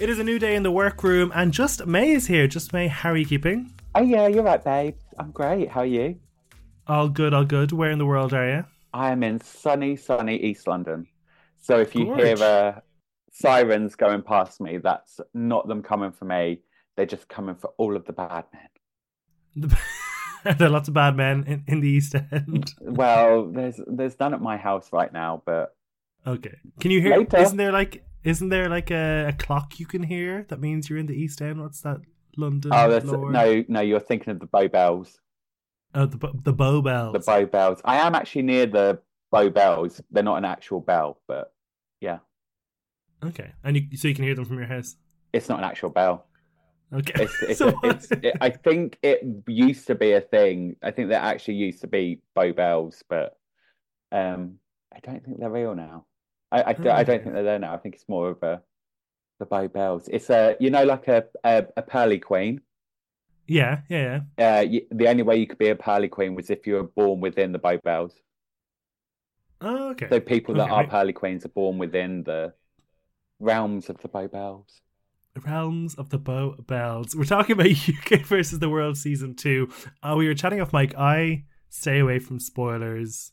It is a new day in the workroom, and just May is here. Just May, how are you keeping? Oh yeah, you're right, babe. I'm great. How are you? All good, all good. Where in the world are you? I am in sunny, sunny East London. So if you Gorge. hear uh, sirens going past me, that's not them coming for me. They're just coming for all of the bad men. there are lots of bad men in, in the East End. Well, there's there's none at my house right now, but Okay. Can you hear? Later. Isn't there like isn't there like a, a clock you can hear that means you're in the East End? What's that? London. oh, that's, no, no, you're thinking of the Bow Bells. Oh, the the Bow Bells. The Bow Bells. I am actually near the Bow Bells. They're not an actual bell, but yeah, Okay, and you, so you can hear them from your house. it's not an actual bell. Okay. It's, it's, So a, it's it, I think it used to be a thing. I think there actually used to be bow bells, but um, I don't think they're real now. I I, don't- I don't think they're there now. I think it's more of a the bow bells. It's a you know like a a, a pearly queen. yeah, yeah, yeah. Uh, you, the only way you could be a pearly queen was if you were born within the bow bells. Oh, okay. So people that Okay, are pearly queens are born within the realms of the bow bells. Realms of the Bow Bells. We're talking about UK versus the World season two. Uh, we were chatting off mic. I stay away from spoilers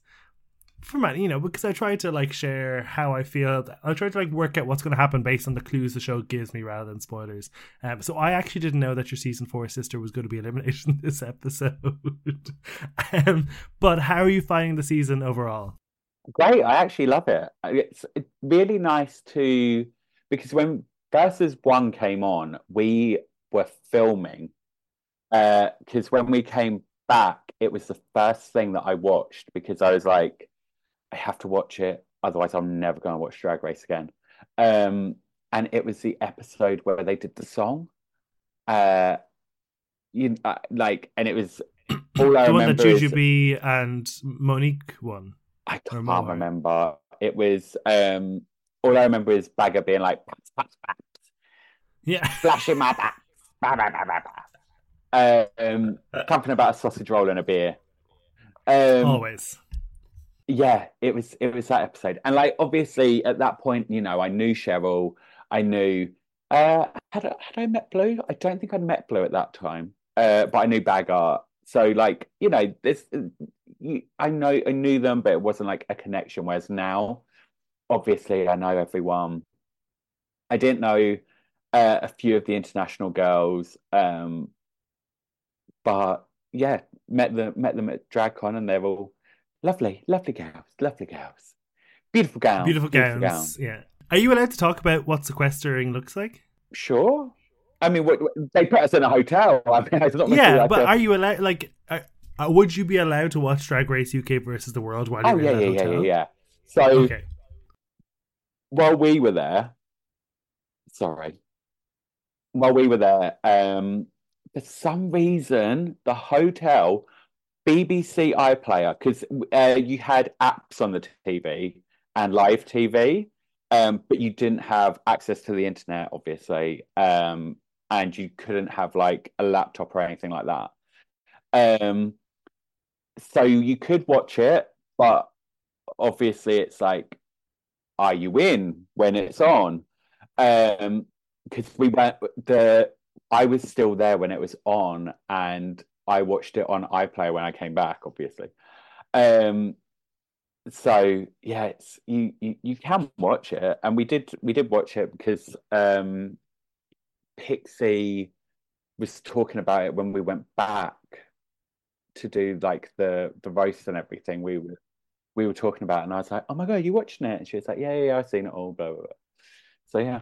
for man, you know, because I try to like share how I feel. I try to like work out what's going to happen based on the clues the show gives me rather than spoilers. Um, so I actually didn't know that your season four sister was going to be eliminated in this episode. um, but how are you finding the season overall? Great, I actually love it. It's it's really nice to because when Versus One came on, we were filming. Uh, because when we came back, it was the first thing that I watched because I was like, I have to watch it, otherwise I'm never going to watch Drag Race again. Um, and it was the episode where they did the song. Uh, you uh, like, and it was all I the one that is- Jujubee and Monique won. I can't remember. It was um all I remember is Baga being like pats, pats, pats, Yeah. flashing my pats, bah, bah, bah, bah, bah. Um something about a sausage roll and a beer. Um Always. Yeah, it was it was that episode. And like obviously at that point, you know, I knew Cheryl, I knew uh had I, had I met Blu? I don't think I'd met Blu at that time. Uh but I knew Baga. So like, you know, this you, I know I knew them, but it wasn't like a connection. Whereas now, obviously I know everyone. I didn't know uh, a few of the international girls. Um but yeah, met them met them at DragCon and they're all lovely, lovely girls, lovely girls. Beautiful gowns. Beautiful gowns. Yeah. Are you allowed to talk about what sequestering looks like? Sure. I mean, what, they put us in a hotel. I mean, it's not Yeah, like but a- are you allowed? Like, are, uh, would you be allowed to watch Drag Race UK versus the World while oh you're yeah, in yeah, that yeah, yeah, hotel? yeah. So Okay. while we were there, sorry, while we were there, um, for some reason the hotel BBC iPlayer because uh, you had apps on the TV and live TV, um, but you didn't have access to the internet, obviously, um, and you couldn't have like a laptop or anything like that. Um, so you could watch it, but obviously it's like are you in when it's on? Um, because we went the I was still there when it was on, and I watched it on iPlayer when I came back, obviously. Um, so yeah, it's you you you can watch it, and we did we did watch it because um, Pixie was talking about it when we went back to do like the the roast and everything. We were we were talking about, and I was like, "Oh my god, you watching it?" And she was like, "Yeah, yeah, yeah I've seen it all." Blah, blah, blah. So yeah,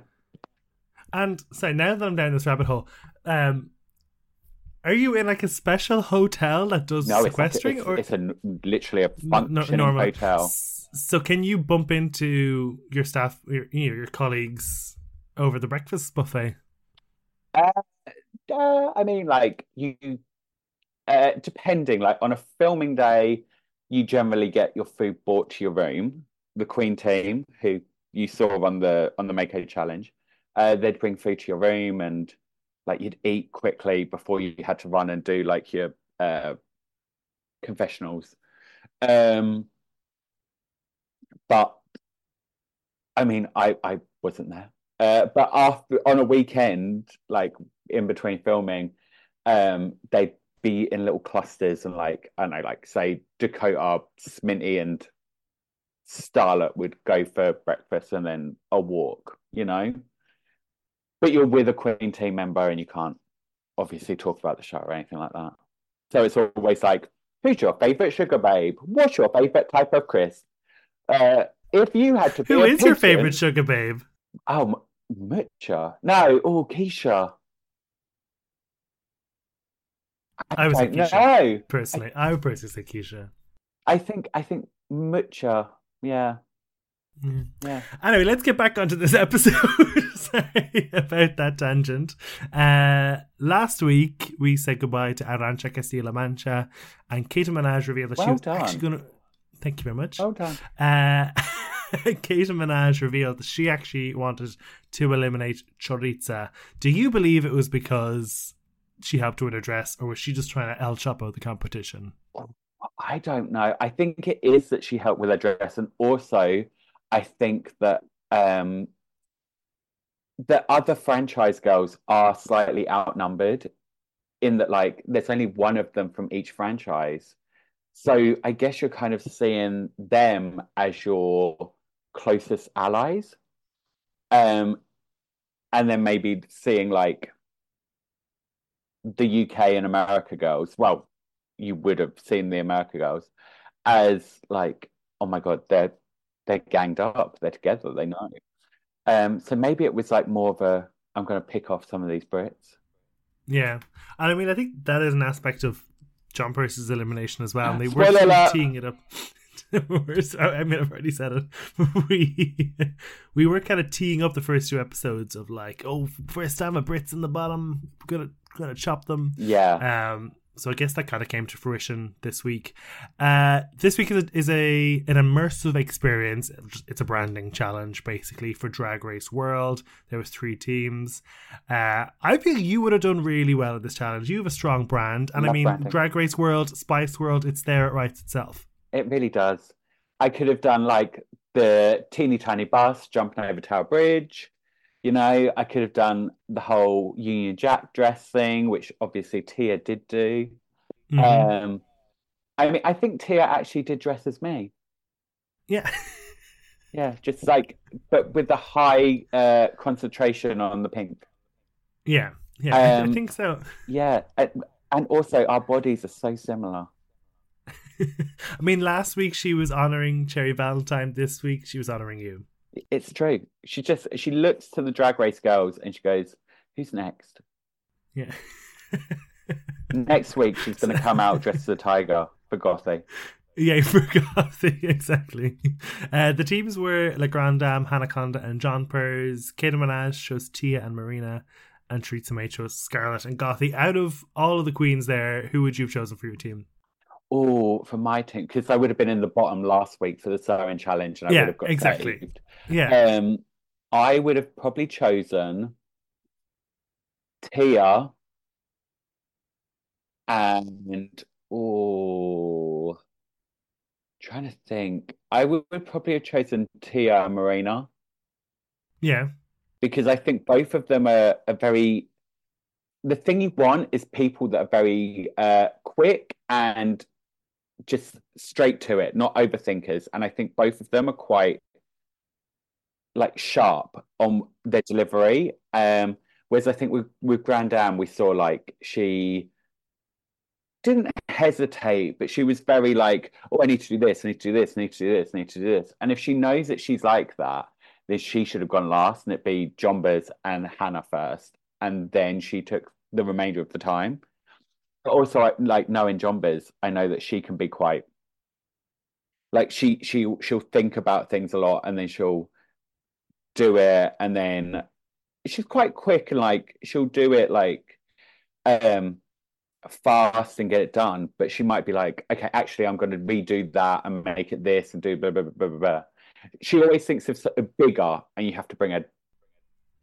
And so now that I'm down this rabbit hole, um, are you in like a special hotel that does no, it's a, sequestering, it's, or it's a literally a no- normal. hotel. So can you bump into your staff, your you know, your colleagues over the breakfast buffet? Uh, I mean, like you, uh, depending, like on a filming day, you generally get your food brought to your room. The Queen team, who you saw on the on the Mako challenge, uh, they'd bring food to your room, and like you'd eat quickly before you had to run and do like your uh, confessionals. Um, but I mean, I I wasn't there. Uh, but after on a weekend, like in between filming, um, they'd be in little clusters and like I don't know, like say Dakota, Sminty, and Starlet would go for breakfast and then a walk, you know. But you're with a Queen team member and you can't obviously talk about the show or anything like that. So it's always like, who's your favorite sugar babe? What's your favorite type of Chris? Uh, if you had to be Who is your favorite sugar babe? Oh, Mutya. No, oh, Keisha. I would say don't Keisha. know. Personally, I would personally say Keisha. I think I think Mutya. Yeah, Mm. yeah. Anyway, let's get back onto this episode. Sorry about that tangent. Uh, last week, we said goodbye to Arantxa Castilla Mancha, and Keta Minaj revealed that she was done. actually going to. Thank you very much. Well done. Uh, Keta Minaj revealed that she actually wanted to eliminate Choriza. Do you believe it was because she helped with her dress, or was she just trying to El Chapo the competition? I don't know. I think it is that she helped with her dress, and also I think that um the other franchise girls are slightly outnumbered in that like there's only one of them from each franchise. So I guess you're kind of seeing them as your closest allies. Um and then maybe seeing like the UK and America girls. Well, you would have seen the America girls as like, oh my god, they're they're ganged up, they're together, they know. Um, so maybe it was like more of a I'm going to pick off some of these Brits. Yeah, and I mean, I think that is an aspect of John Percy's elimination as well. And they were Spoiler of alert. teeing it up. So- I mean, I've already said it. we we were kind of teeing up the first two episodes of like, oh, first time a Brits in the bottom, gonna gonna chop them. Yeah, Um, so I guess that kind of came to fruition this week. Uh, this week is a, is a an immersive experience. It's a branding challenge basically for Drag Race World. There was three teams. Uh, I feel you would have done really well at this challenge. You have a strong brand, and I mean branding. Drag Race World, Spice World. It's there. It writes itself. it really does. I could have done like the teeny tiny bus jumping over Tower Bridge. You know, I could have done the whole Union Jack dress thing, which obviously Tia did do. Mhm. Um, I mean, I think Tia actually did dress as me. yeah. Yeah, just like, but with the high uh, concentration on the pink. Yeah. Yeah. I- I Um, think so. Yeah, and, and also our bodies are so similar. I mean, last week she was honoring Cherry Valentine. This week she was honoring you. It's true. She just she looks to the drag race girls and she goes, "Who's next?" Yeah. Next week she's going to come out dressed as a tiger for Gothy. Yeah, for forgot exactly. Uh, the teams were La Grande Dame, Hannah Conda, and John Purrs. Keta Minaj chose Tia and Marina, and Choriza May chose Scarlet and Gothy. Out of all of the queens there, who would you have chosen for your team? Oh, for my team, because I would have been in the bottom last week for the sewing challenge, and I Yeah, would have got exactly. saved. Yeah, Um, I would have probably chosen Tia and oh, trying to think. I would, would probably have chosen Tia and Marina yeah, because I think both of them are, are very. The thing you want is people that are very uh, quick and just straight to it, not overthinkers. And I think both of them are quite like sharp on their delivery. Um, whereas I think with with Grand Dame, we saw like she didn't hesitate, but she was very like, "Oh, I need to do this, I need to do this, I need to do this, I need to do this." And if she knows that she's like that, then she should have gone last, and it be Jonbers and Hannah first, and then she took the remainder of the time. Also, like knowing Jonbers, I know that she can be quite like she she she'll think about things a lot, and then she'll do it, and then she's quite quick and like she'll do it like um fast and get it done. But she might be like, okay, actually, I'm going to redo that and make it this and do blah blah blah blah blah. She always thinks of bigger, and you have to bring her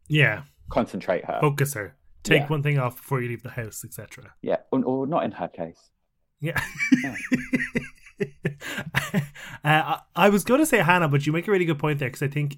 yeah. concentrate her. Focus her. Take Yeah. one thing off before you leave the house, etc. Yeah, or, or not in her case. Yeah. uh, I, I was going to say Hannah, but you make a really good point there because I think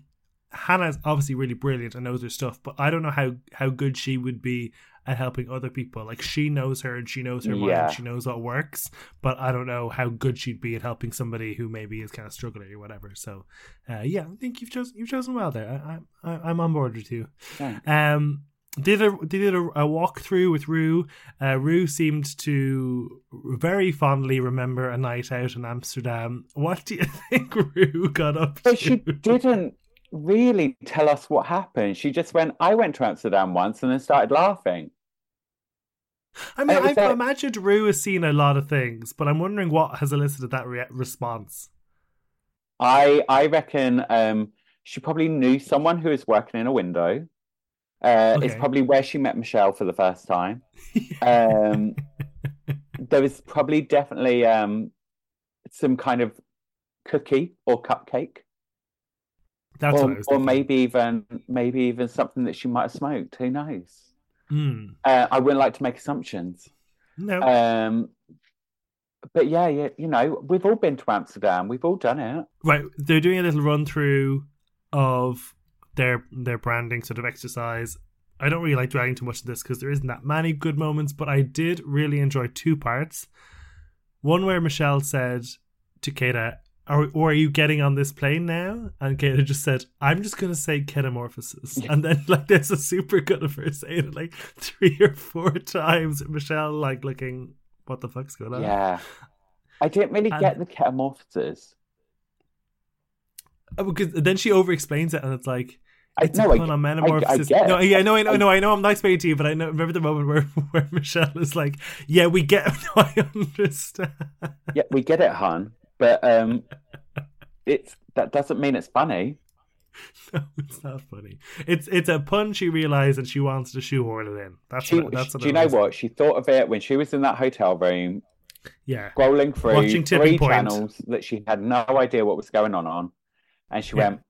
Hannah's obviously really brilliant and knows her stuff, but I don't know how how good she would be at helping other people. Like she knows her and she knows her Yeah. mind, she knows what works, but I don't know how good she'd be at helping somebody who maybe is kind of struggling or whatever. So, uh, yeah, I think you've chosen you've chosen well there. I, I I'm on board with you. Thanks. Um, did a they did a, a walkthrough with Ru. Uh, Ru seemed to very fondly remember a night out in Amsterdam. What do you think Ru got up But to? she didn't really tell us what happened. She just went, I went to Amsterdam once and then started laughing. I mean, I've that- imagined Ru has seen a lot of things, but I'm wondering what has elicited that re- response. I I reckon um she probably knew someone who was working in a window. Uh, it's probably where she met Michelle for the first time. Um, there was probably definitely um some kind of cookie or cupcake, That's or what I was or maybe even maybe even something that she might have smoked. Who knows? Hmm. Uh, I wouldn't like to make assumptions. no. Um, but yeah, yeah, you know, we've all been to Amsterdam. We've all done it. Right, they're doing a little run through of their their branding sort of exercise. I don't really like dragging too much of this because there isn't that many good moments, but I did really enjoy two parts. One where Michelle said to Keta, are, or are you getting on this plane now? And Keta just said, I'm just going to say ketamorphosis. Yeah. And then, like, there's a super good of her saying it like three or four times. Michelle, like, looking, what the fuck's going on? Yeah. I didn't really And- get the ketamorphosis. Oh, because then she over explains it and it's like, I It's no, a I, pun on I, I metamorphosis. get no, yeah, I know, I know, I- no, I know. I'm not explaining to you, but I know. Remember the moment where where Michelle is like, "Yeah, we get. No, I understand." Yeah, we get it, hun. But um, it's that doesn't mean it's funny. no, it's not funny. It's it's a pun she realized and she wants to shoehorn it in. That's She, what, that's what do you know what? She thought of it when she was in that hotel room, Yeah, scrolling through Watching three Point. channels that she had no idea what was going on on, and she Yeah. went,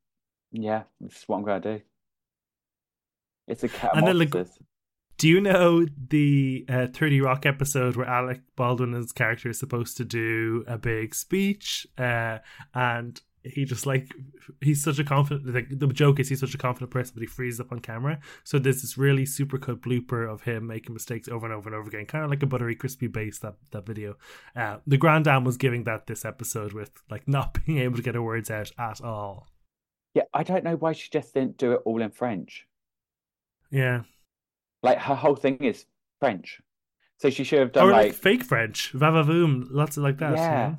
"Yeah, this is what I'm going to do." It's a cat. And then, like. Do you know the uh, 30 Rock episode where Alec Baldwin's character is supposed to do a big speech uh, and he just like he's such a confident like the joke is he's such a confident person but he freezes up on camera so there's this really super cut blooper of him making mistakes over and over and over again kind of like a buttery crispy base that that video uh, the grand dame was giving that this episode with like not being able to get her words out at all I don't know why she just didn't do it all in French. yeah Like her whole thing is French, so she should have done or like, like fake french vavavoom lots of like that you Yeah.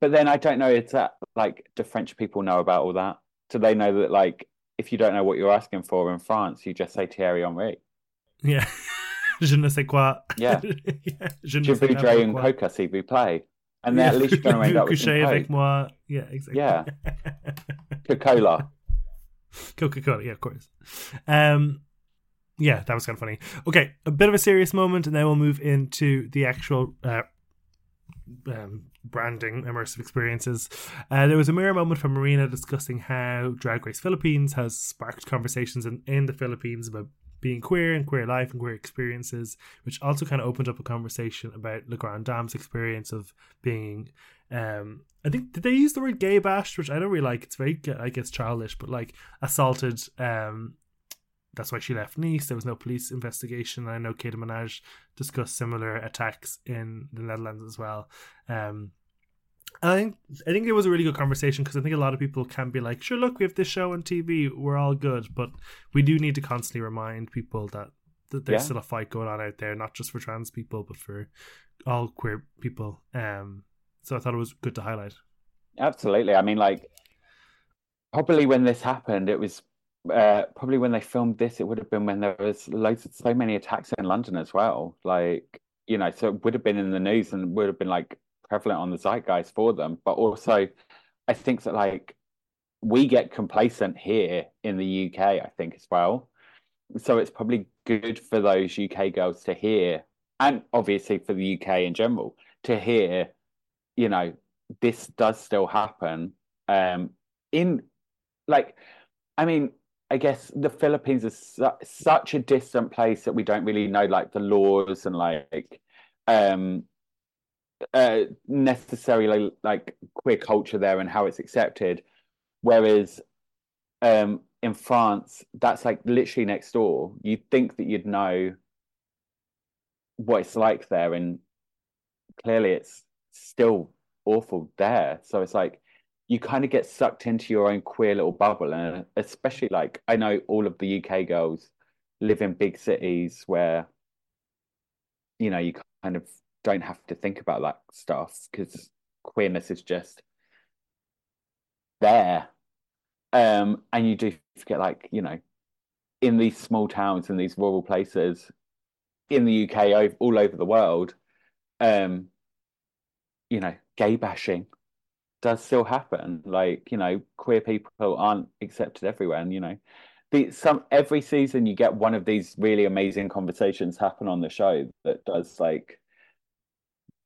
But then I don't know, is that like, do French people know about all that? Do they know that, like, if you don't know what you're asking for in France, you just say Thierry Henry? Yeah. Je ne sais quoi. Yeah. yeah. Je ne Je sais voudrais un coca s'il vous plaît. And then at least you're going to end up with some avec moi. Yeah, exactly. Yeah. Coca-Cola. Coca Cola, yeah, of course. Um, yeah, that was kind of funny. Okay, a bit of a serious moment, and then we'll move into the actual uh, um, branding immersive experiences. Uh, there was a mirror moment from Marina discussing how Drag Race Philippines has sparked conversations in, in the Philippines about being queer and queer life and queer experiences, which also kind of opened up a conversation about Le Grand Dame's experience of being. Um, I think did they use the word gay bashed, which I don't really like. It's very, I guess, childish, but like assaulted. Um, that's why she left Nice. There was no police investigation. I know Keta Minaj discussed similar attacks in the Netherlands as well. Um, I think I think it was a really good conversation because I think a lot of people can be like, sure, look, we have this show on TV, we're all good, but we do need to constantly remind people that that there's Yeah. still a fight going on out there, not just for trans people, but for all queer people. Um, so I thought it was good to highlight. Absolutely. I mean, like, probably when this happened, it was uh, probably when they filmed this, it would have been when there was loads of so many attacks in London as well. Like, you know, so it would have been in the news and would have been like prevalent on the zeitgeist for them. But also, I think that like we get complacent here in the UK, I think as well. So it's probably good for those UK girls to hear, and obviously for the UK in general, to hear, you know, this does still happen. Um, in like, I mean, I guess the Philippines is su such a distant place that we don't really know like the laws and like um uh necessarily like queer culture there and how it's accepted. Whereas um in France, that's like literally next door. You'd think that you'd know what it's like there, and clearly it's still awful there. So it's like you kind of get sucked into your own queer little bubble, and especially like I know all of the UK girls live in big cities where you know you kind of don't have to think about that stuff because queerness is just there um and you do forget like you know in these small towns and these rural places in the UK all over the world um you know gay bashing does still happen like you know queer people aren't accepted everywhere and you know the some every season you get one of these really amazing conversations happen on the show that does like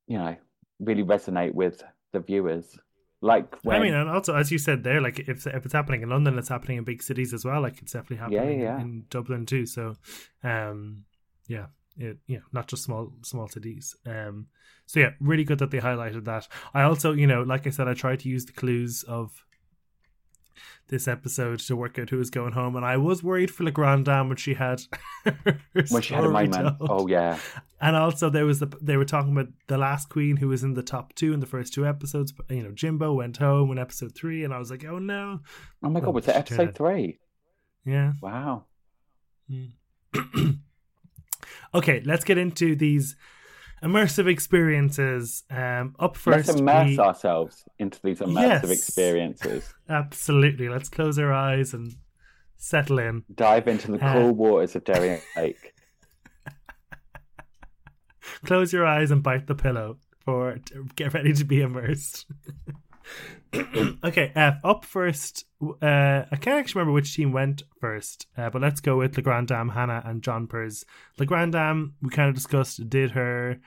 you know really resonate with the viewers like when, I mean, and also as you said there, like if if it's happening in London, it's happening in big cities as well. Like it's definitely happening yeah, yeah. in Dublin too. So, um, yeah, it, you know, not just small small cities. Um, so yeah, really good that they highlighted that. I also, you know, like I said, I tried to use the clues of this episode to work out who was going home, and I was worried for the Grand Dame when she had when she had a moment. Oh yeah, and also there was the they were talking about the last queen who was in the top two in the first two episodes. You know, Jimbo went home in episode three, and I was like, oh no. Oh my god, was it episode three? Yeah. Wow. Mm. okay, let's get into these immersive experiences. Um, up first, let's immerse we... ourselves into these immersive yes, experiences. Absolutely. Let's close our eyes and settle in. Dive into the uh, cool waters of Darien Lake. close your eyes and bite the pillow for get ready to be immersed. okay, uh, up first. Uh, I can't actually remember which team went first, uh, but let's go with the Grand Dame Hannah and Jonbers. The Grand Dame we kind of discussed did her,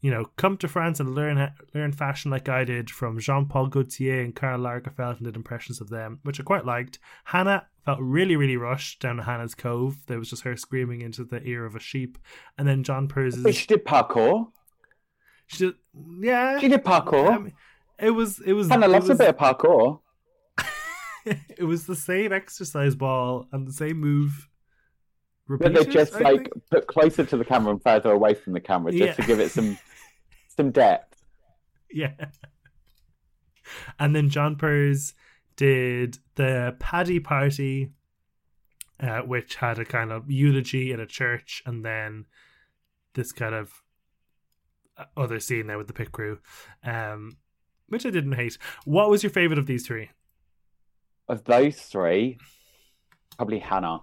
you know, come to France and learn learn fashion like I did from Jean Paul Gaultier and Karl Lagerfeld and did impressions of them, which I quite liked. Hannah felt really really rushed down to Hannah's Cove. There was just her screaming into the ear of a sheep, and then Jonbers. She did parkour. She did, yeah. She did parkour. I mean, it was it was kind of loves was, a bit of parkour. it was the same exercise ball and the same move. Repeated, but they just I like think? put closer to the camera and further away from the camera just yeah. to give it some some depth. Yeah. And then Jonbers did the Paddy party, uh, which had a kind of eulogy at a church, and then this kind of uh, other scene there with the pit crew. Um, which I didn't hate. What was your favorite of these three? Of those three, probably Hannah.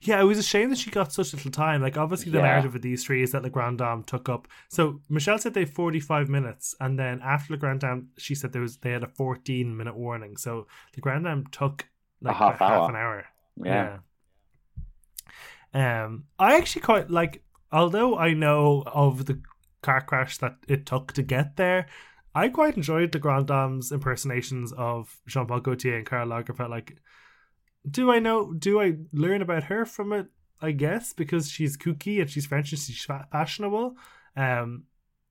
Yeah, it was a shame that she got such little time. Like, obviously, the yeah. narrative of these three is that the Grand Dame took up. So Michelle said they have forty five minutes, and then after the Grand Dame, she said there was they had a fourteen minute warning. So the Grand Dame took like a half, hour. half an hour. Yeah. yeah. Um, I actually quite like. Although I know of the car crash that it took to get there. I quite enjoyed the Grand Dame's impersonations of Jean Paul Gaultier and Karl Lagerfeld. Like, do I know? Do I learn about her from it? I guess because she's kooky and she's French and she's fashionable. Um,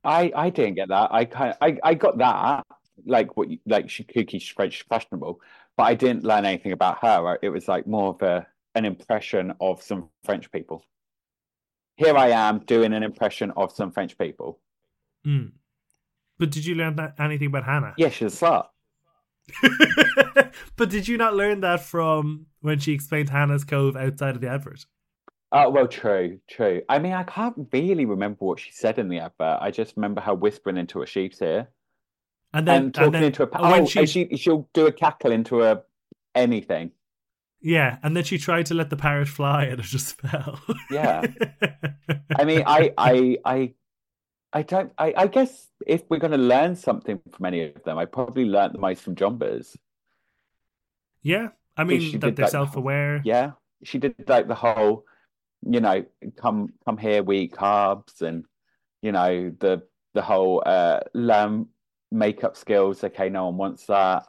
I I didn't get that. I kind I I got that like what like she kooky, she's French, fashionable, but I didn't learn anything about her. It was like more of a an impression of some French people here I am doing an impression of some French people. Mm. But did you learn that, anything about Hannah? Yeah, she's a slut. but did you not learn that from when she explained Hannah's Cove outside of the advert? Oh, well, true, true. I mean, I can't really remember what she said in the advert. I just remember her whispering into a sheep's ear. And then and talking and then, into a oh, she... she she'll do a cackle into a anything. Yeah, and then she tried to let the parrot fly and it just fell. yeah. I mean, I, I, I, I don't. I, I guess if we're going to learn something from any of them, I probably learned the most from Jonbers. Yeah, I mean that they're like self-aware. Yeah, she did like the whole, you know, come come here, we eat carbs, and you know the the whole uh learn makeup skills. Okay, no one wants that.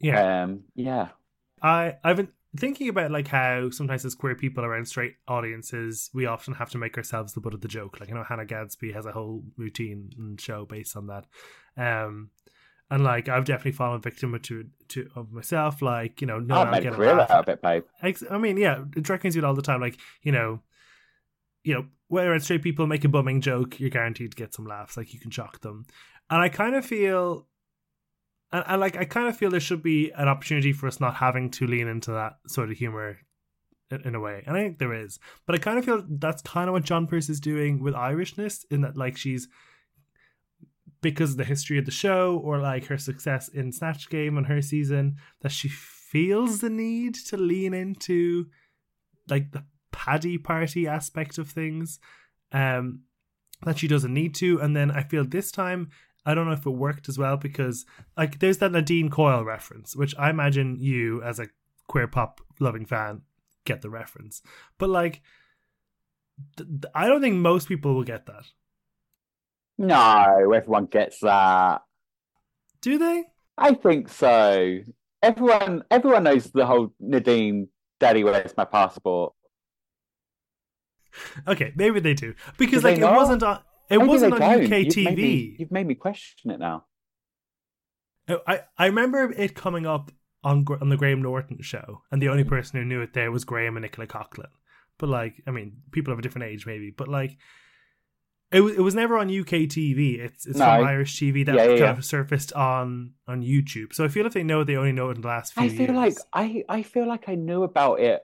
Yeah, um, yeah. I I've been thinking about like how sometimes as queer people around straight audiences, we often have to make ourselves the butt of the joke. Like you know, Hannah Gadsby has a whole routine and show based on that. Um, And like I've definitely fallen victim to to of myself. Like you know, no, I've I'll made get a a career out of it, babe. I mean, yeah, drag queens do it all the time. Like you know, you know, whether straight people make a bumming joke, you're guaranteed to get some laughs. Like you can shock them, and I kind of feel, and, and like I kind of feel there should be an opportunity for us not having to lean into that sort of humor in, in a way, and I think there is. But I kind of feel that's kind of what Jonbers is doing with Irishness, in that like she's because of the history of the show or like her success in Snatch Game on her season that she feels the need to lean into like the paddy party aspect of things um that she doesn't need to and then I feel this time I don't know if it worked as well because like there's that Nadine Coyle reference which I imagine you as a queer pop loving fan get the reference but like th- th- I don't think most people will get that No, everyone gets that. do they I think so. Everyone, everyone knows the whole Nadine, Daddy, where's my passport? Okay, maybe they do because Do like it not? wasn't on it Maybe wasn't on don't. UK You've TV. made me- you've made me question it now. Oh, I I remember it coming up on on the Graham Norton show, and the only person who knew it there was Graham and Nicola Coughlan. But like, I mean, people of a different age maybe, but like. It was, it was never on UK TV. It's it's No. from Irish TV that Yeah, yeah, kind of surfaced on on YouTube. So I feel if they know, they only know it in the last few I feel years. like I, I feel like I knew about it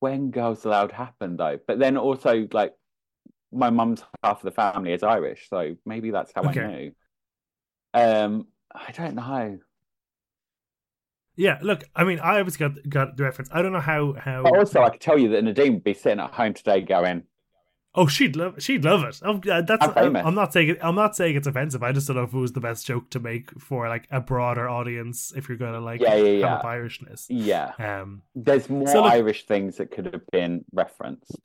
when Girls Aloud happened though. But then also like my mum's half of the family is Irish, so maybe that's how Okay. I knew. Um, I don't know. yeah. Look, I mean, I obviously got got the reference. I don't know how how. But also, I could tell you that Nadine would be sitting at home today going, Oh, she'd love she'd love it. Oh, uh, that's I'm. I'm not saying it, I'm not saying it's offensive. I just don't know if it was the best joke to make for like a broader audience if you're gonna like Yeah, yeah, yeah. up Irishness. yeah, Um, there's more So look- Irish things that could have been referenced.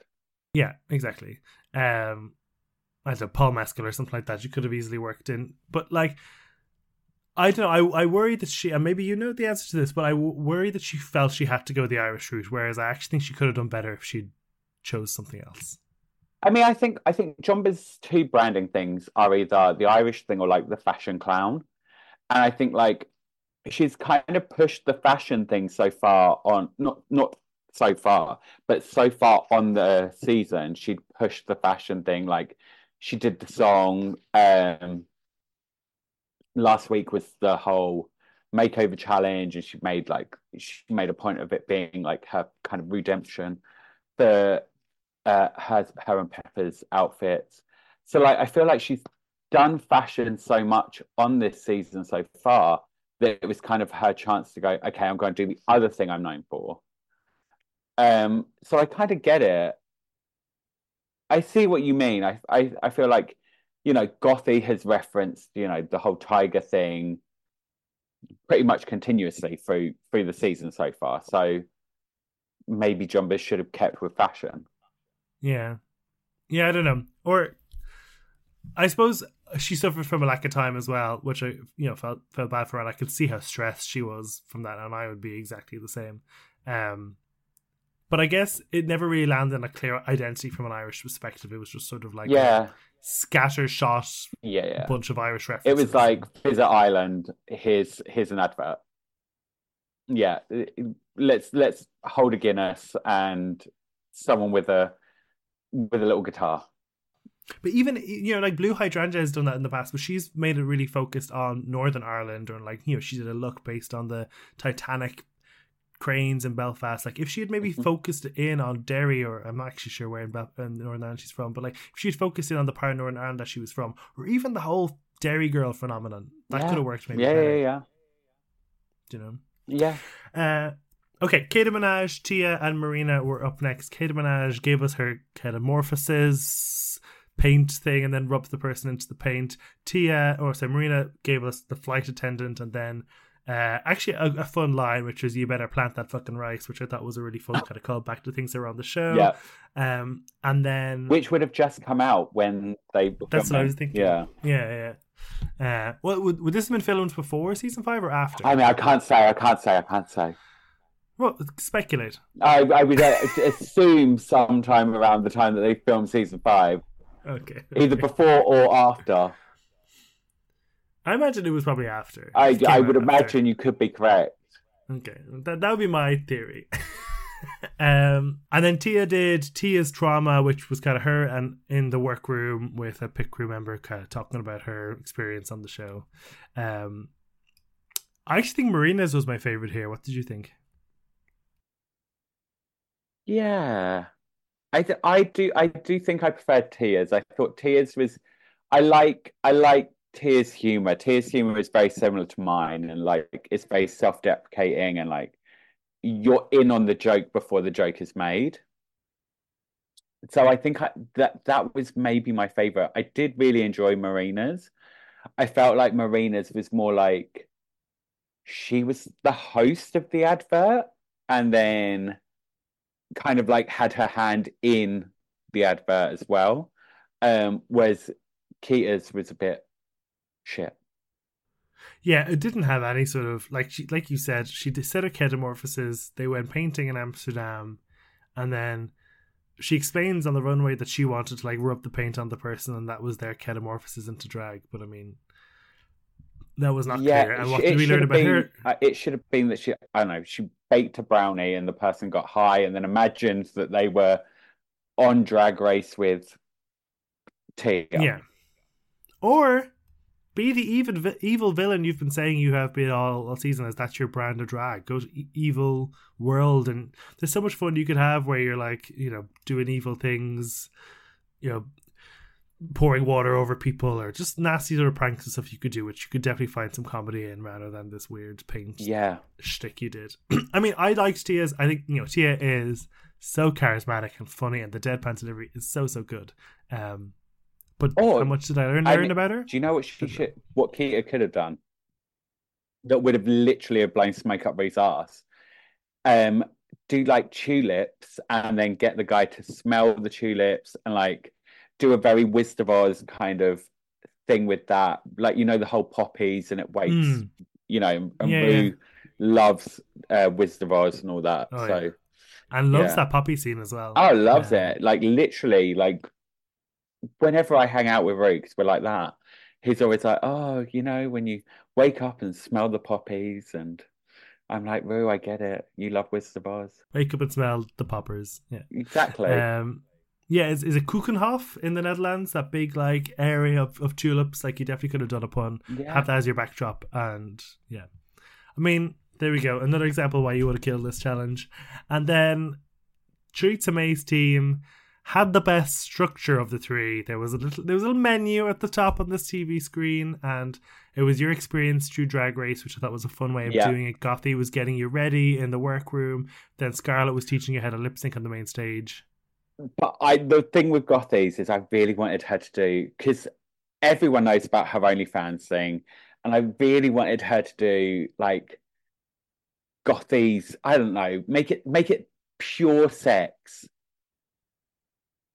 Yeah, exactly. Um, I don't know, Paul Mescal or something like that. You could have easily worked in, but like. I don't know. I I worry that she, and maybe you know the answer to this, but I worry that she felt she had to go the Irish route, whereas I actually think she could have done better if she chose something else. I mean, I think I think Jonbers' two branding things are either the Irish thing or like the fashion clown, and I think like she's kind of pushed the fashion thing so far on not not so far, but so far on the season, she'd pushed the fashion thing. Like she did the song. Um, last week was the whole makeover challenge, and she made like she made a point of it being like her kind of redemption. The uh, her her and Pepper's outfits. So like I feel like she's done fashion so much on this season so far that it was kind of her chance to go, okay, I'm going to do the other thing I'm known for. Um, so I kind of get it. I see what you mean. I, I I feel like, you know, Gothy has referenced, you know, the whole tiger thing pretty much continuously through through the season so far. So maybe Jonbers should have kept with fashion. Yeah. Yeah, I don't know. Or I suppose she suffered from a lack of time as well, which I you know felt felt bad for her. And I could see how stressed she was from that, and I would be exactly the same. Um but I guess it never really landed in a clear identity from an Irish perspective. It was just sort of like yeah, a scattershot yeah, yeah. bunch of Irish references. It was like Visit Island. Here's here's an advert. Yeah, let's let's hold a Guinness and someone with a with a little guitar. But even you know, like Blu Hydrangea has done that in the past, but she's made it really focused on Northern Ireland, or like you know, she did a look based on the Titanic cranes in Belfast. Like if she had maybe Mhm. focused in on Derry, or I'm not actually sure where in, Bel- in Northern Ireland she's from, but like if she had focused in on the part of Northern Ireland that she was from, or even the whole Derry girl phenomenon, that Yeah. could have worked maybe Yeah, better. yeah, yeah, Do You know. yeah. Uh, okay, Keta Minaj, Tia, and Marina were up next. Keta Minaj gave us her metamorphosis paint thing and then rubbed the person into the paint. Tia, or sorry, Marina gave us the flight attendant and then uh, actually a, a fun line, which was "You better plant that fucking rice," which I thought was a really fun kind of callback to things that were on the show. Yeah, Um, and then which would have just come out when they. That's what I was thinking. Yeah, yeah, yeah. Uh, well, would, would this have been filmed before season five or after? I mean, I can't say, I can't say, I can't say. well, speculate. I, I would uh, assume sometime around the time that they filmed season five, Okay. either okay. before or after. I imagine it was probably after. I, I would after. imagine you could be correct. Okay, that that would be my theory. um, and then Tia did Tia's trauma, which was kind of her and in the workroom with a pit crew member, kind of talking about her experience on the show. Um, I actually think Marina's was my favorite here. What did you think? Yeah, I th- I do I do think I preferred Tia's. I thought Tia's was I like I like Tia's humor. Tia's humor is very similar to mine, and like it's very self-deprecating, and like you're in on the joke before the joke is made. So I think I, that that was maybe my favorite. I did really enjoy Marina's. I felt like Marina's was more like she was the host of the advert, and then kind of like had her hand in the advert as well. Um, whereas Keta's was a bit shit. Yeah, it didn't have any sort of like she, like you said, she did set her ketamorphosis. They went painting in Amsterdam, and then she explains on the runway that she wanted to like rub the paint on the person, and that was their ketamorphosis into drag. But I mean, that was not Yeah, clear. And it what sh- did we learn about been. her? uh, It should have been that she, I don't know, she baked a brownie and the person got high and then imagined that they were on Drag Race with Tia. Yeah, or be the evil vi- evil villain you've been saying you have been all, all season. As that's your brand of drag. Go to e- evil world, and there's so much fun you could have where you're like, you know, doing evil things, you know, pouring water over people, or just nasty sort of pranks and stuff you could do, which you could definitely find some comedy in rather than this weird paint Yeah. shtick you did. I mean, I liked Tia's. I think you know Tia is so charismatic and funny, and the deadpan delivery is so so good. Um, but Oh, how much did I learn, I mean- about her? Do you know what she should, what Keta could have done? That would have literally have blown smoke up Ru's ass. Um, do like tulips and then get the guy to smell the tulips and like do a very Wizard of Oz kind of thing with that. Like you know the whole poppies and it waits, Mm. you know, and Yeah, Ru yeah. loves uh, Wizard of Oz and all that. Oh, so yeah. and loves yeah. that poppy scene as well. Oh, loves it. Like literally, like whenever I hang out with 'cause we're like that, he's always like, "Oh, you know, when you wake up and smell the poppies," and I'm like, "Ru, I get it. You love Wizard of Oz." Wake up and smell the poppers. Yeah. Exactly. Um, yeah, is is it Keukenhof in the Netherlands? That big like area of, of tulips. Like you definitely could have done a pun. Yeah. Have that as your backdrop, and yeah. I mean, there we go. Another example why you would have killed this challenge. And then Choriza May's team had the best structure of the three. There was a little there was a little menu at the top on this TV screen, and it was your experience through Drag Race, which I thought was a fun way of Yeah. doing it. Gothy was getting you ready in the workroom. Then Scarlet was teaching you how to lip sync on the main stage. But I, the thing with Gothies is I really wanted her to do because everyone knows about her OnlyFans thing, and I really wanted her to do like Gothies. I don't know, make it make it pure sex.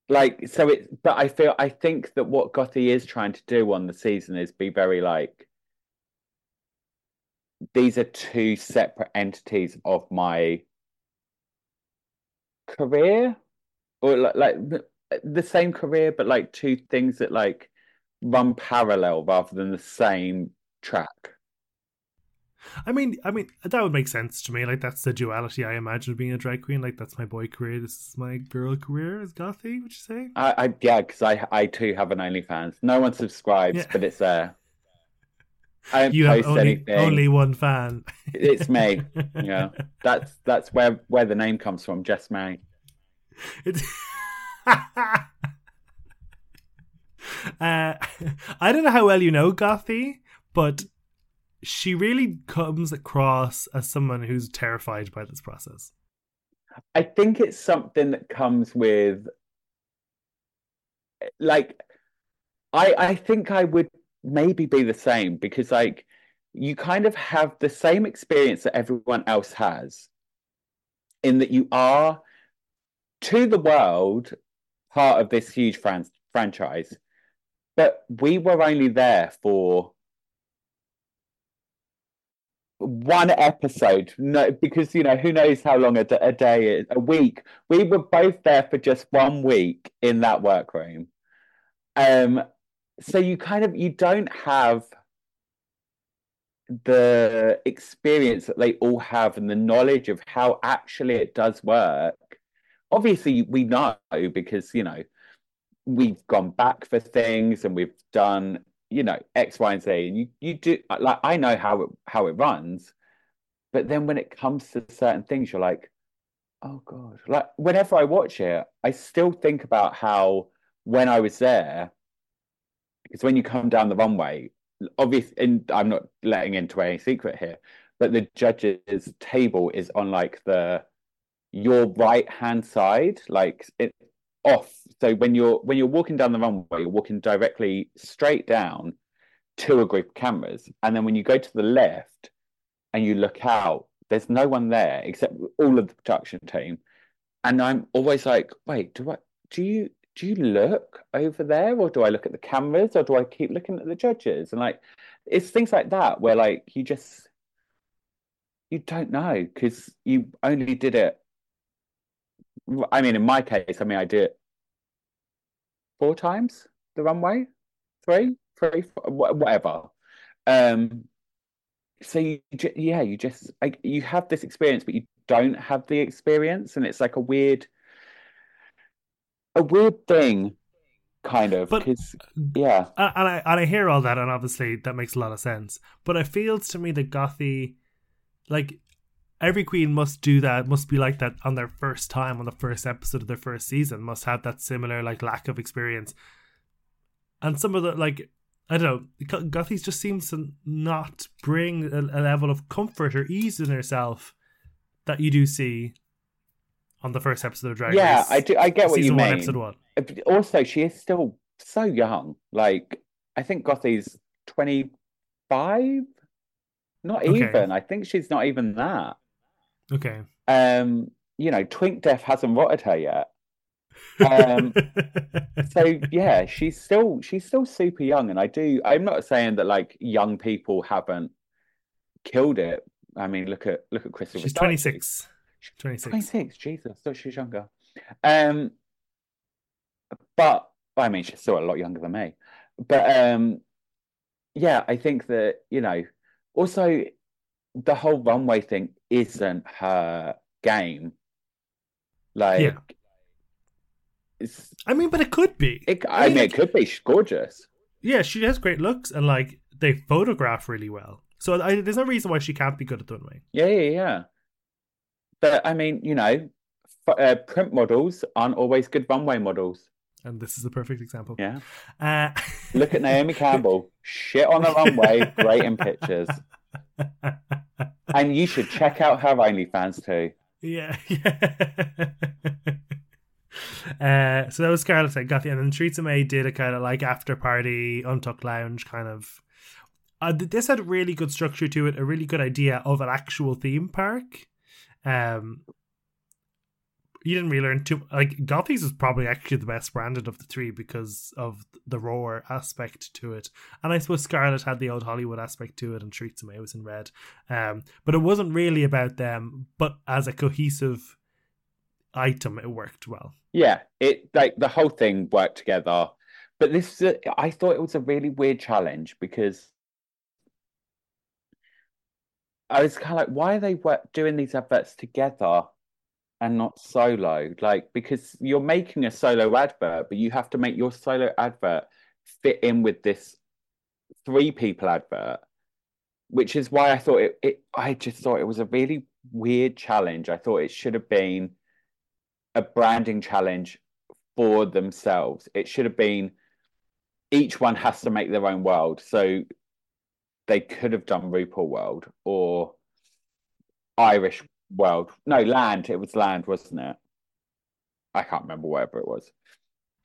Like so it, but I feel I think that what Gothy is trying to do on the season is be very like these are two separate entities of my career. Or like, like the same career but like two things that like run parallel rather than the same track I mean, I mean that would make sense to me. Like that's the duality I imagine of being a drag queen. Like that's my boy career. This is my girl career. Is Gothy? Would you say? I, I yeah because I I too have an OnlyFans no one subscribes Yeah. but it's there I don't You have post only anything only one fan. it's me yeah that's that's where where the name comes from just me It's uh, I don't know how well you know Gothy, but she really comes across as someone who's terrified by this process. I think it's something that comes with like I I think I would maybe be the same because like you kind of have the same experience that everyone else has in that you are to the world part of this huge fran- franchise but we were only there for one episode. No because you know who knows how long a, d- a day is a week. We were both there for just one week in that workroom. Um so you kind of you don't have the experience that they all have and the knowledge of how actually it does work. Obviously, we know because you know we've gone back for things and we've done you know X, Y, and Z, and you you do uh, like I know how it how it runs, but then when it comes to certain things, you're like, oh god, like whenever I watch it, I still think about how when I was there, because when you come down the runway, obviously, and I'm not letting into any secret here, but the judges' table is on like the your right hand side, like it off. So when you're when you're walking down the runway, you're walking directly straight down to a group of cameras, and then when you go to the left and you look out, there's no one there except all of the production team, and I'm always like, wait, do I do you do you look over there or do I look at the cameras or do I keep looking at the judges? And like, it's things like that where like you just, you don't know because you only did it. I mean, in my case, I mean, I did it four times the runway, three, three, whatever. Um, so you, yeah, you just, like, you have this experience, but you don't have the experience. And it's like a weird, a weird thing, kind of. But because yeah, and I and I hear all that, and obviously that makes a lot of sense. But it feels to me that Gothy, like every queen must do that, must be like that on their first time on the first episode of their first season, must have that similar like lack of experience. And some of the like I don't know, Gothy's just seems to not bring a, a level of comfort or ease in herself that you do see on the first episode of Drag yeah, Race. I do. I get what you season one, episode one. Also, she is still so young. Like I think Gothy's twenty five. Not Okay. even. I think she's not even that. Okay. Um, you know, Twink Death hasn't rotted her yet. Um, so yeah, she's still she's still super young, and I do. I'm not saying that like young people haven't killed it. I mean, look at look at Crystal. She's Versace. 26. 26. 26, Jesus, I thought she younger. Um, but I mean, she's still a lot younger than me. But um, yeah, I think that you know, also the whole runway thing isn't her game. Like, Yeah. it's I mean, but it could be. it. I, mean, like, it could be. She's gorgeous. yeah, she has great looks and like they photograph really well. So I, there's no reason why she can't be good at the runway. Yeah, yeah, yeah. But I mean, you know, f- uh, print models aren't always good runway models. And this is the perfect example. Yeah. Uh, Look at Naomi Campbell. Shit on the runway, great in pictures. And you should check out her OnlyFans too. Yeah, uh, so that was Scarlet and Gothy, and then Choriza May did a kind of like after party, untucked lounge kind of. Uh, this had really good structure to it, a really good idea of an actual theme park. Um, you didn't really learn too like Gothies is probably actually the best branded of the three because of the roar aspect to it, and I suppose Scarlet had the old Hollywood aspect to it, and Choriza May was in red. Um, but it wasn't really about them, but as a cohesive item, it worked well. Yeah, it like the whole thing worked together. But this, is a- I thought it was a really weird challenge because I was kind of like, why are they doing these adverts together and not solo? Like, because you're making a solo advert, but you have to make your solo advert fit in with this three people advert, which is why I thought it, it I just thought it was a really weird challenge. I thought it should have been a branding challenge for themselves. It should have been each one has to make their own world. So they could have done RuPaul World or Irish World. No, Land. It was Land, wasn't it? I can't remember whatever it was.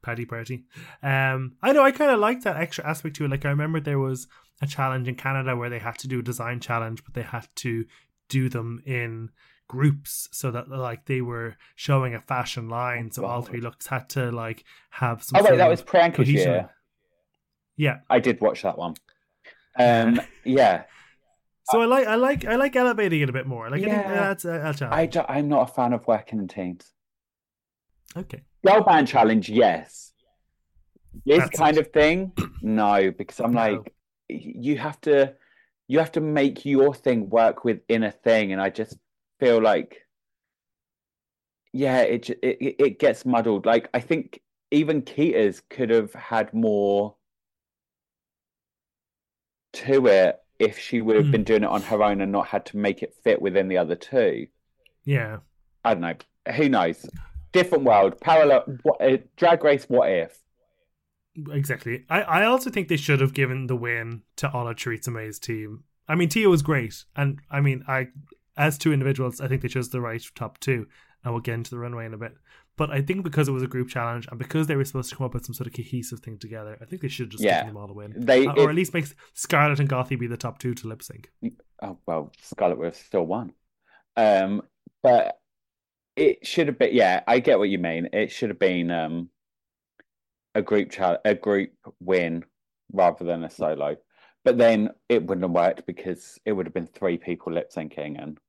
Paddy Party. Um, I know I kind of like that extra aspect to it. Like I remember there was a challenge in Canada where they had to do a design challenge, but they had to do them in groups so that like they were showing a fashion line. So all three looks had to like have some. Oh wait, that was Priyanka's year. Yeah. I did watch that one. Um, yeah, So I like I like I like elevating it a bit more. Like I think Yeah. that's uh, a, a I do, I'm not a fan of working in teams. Okay. Girl band challenge, yes. This That's kind it. of thing, no, because I'm No. like, you have to, you have to make your thing work within a thing, and I just feel like, yeah, it it it it gets muddled. Like I think even Keta's could have had more to it if she would have Hmm. been doing it on her own and not had to make it fit within the other two. Yeah. I don't know. Who knows? Different world, parallel. What, uh, drag race? What if? Exactly. I, I also think they should have given the win to Ola Choriza May's team. I mean, Tia was great, and I mean, I as two individuals, I think they chose the right top two, and we'll get into the runway in a bit. But I think because it was a group challenge and because they were supposed to come up with some sort of cohesive thing together, I think they should just Yeah. give them all a win, They, Uh, or at least make Scarlet and Gothy be the top two to lip sync. oh well, Scarlet would have still won. Um, but it should have been. Yeah, I get what you mean. It should have been um a group challenge, a group win rather than a solo. But then it wouldn't have worked because it would have been three people lip syncing, and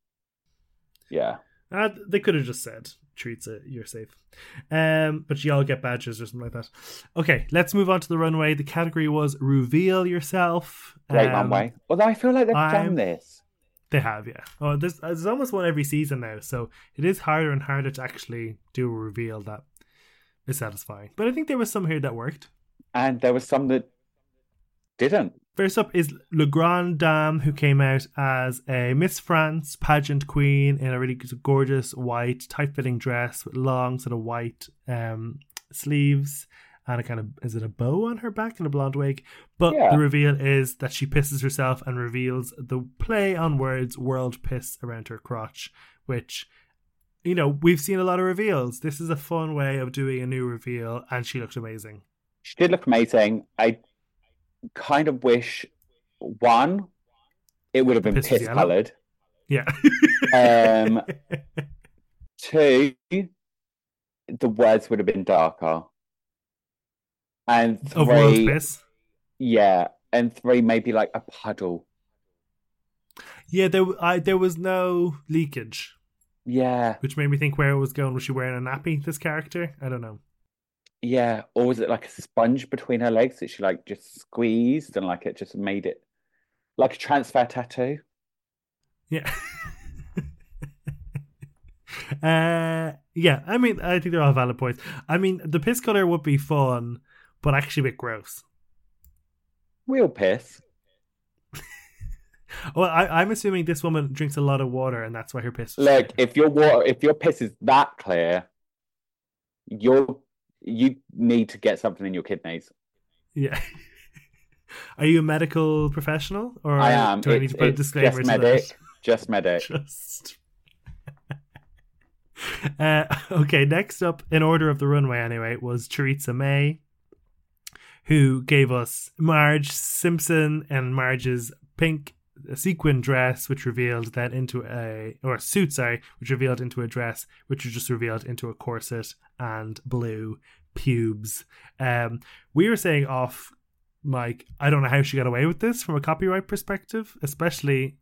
yeah, Uh, they could have just said, Choriza, you're safe. Um, but you all get badges or something like that. Okay, let's move on to the runway. The category was Reveal Yourself. great Um, runway. Although I feel like they've I'm- done this. They have, yeah. Oh, there's, there's almost one every season now, so it is harder and harder to actually do a reveal that is satisfying. But I think there was some here that worked. And there was some that didn't. First up is La Grande Dame, who came out as a Miss France pageant queen in a really gorgeous white, tight fitting dress with long, sort of white um, sleeves and a kind of, is it a bow on her back and a blonde wig? But Yeah. the reveal is that she pisses herself and reveals the play on words world piss around her crotch, which. You know, we've seen a lot of reveals. This is a fun way of doing a new reveal, and she looked amazing. She did look amazing. I kind of wish one, it would have been Piss piss coloured. Yeah. Um, Two, the words would have been darker. And three, yeah, and three maybe like a puddle. Yeah, there I there was no leakage, Yeah, which made me think where it was going. Was she wearing a nappy? This character, I don't know. Yeah. Or was it like a sponge between her legs that she like just squeezed and like it just made it like a transfer tattoo? Yeah. uh, yeah. I mean, I think they're all valid points. I mean, the piss color would be fun, but actually a bit gross. Real piss. Well, I, I'm assuming this woman drinks a lot of water, and that's why her piss. Look, clear. if your water, if your piss is that clear, you're you need to get something in your kidneys. yeah. Are you a medical professional, or I am. Do I need to put a disclaimer just medic. that? Just medic. Just. uh, okay, next up in order of the runway, anyway, was Choriza May, who gave us Marge Simpson and Marge's pink sequin dress, which revealed then into a or a suit, sorry, which revealed into a dress, which was just revealed into a corset and blue pubes. Um, we were saying off. Mike, I don't know how she got away with this from a copyright perspective, especially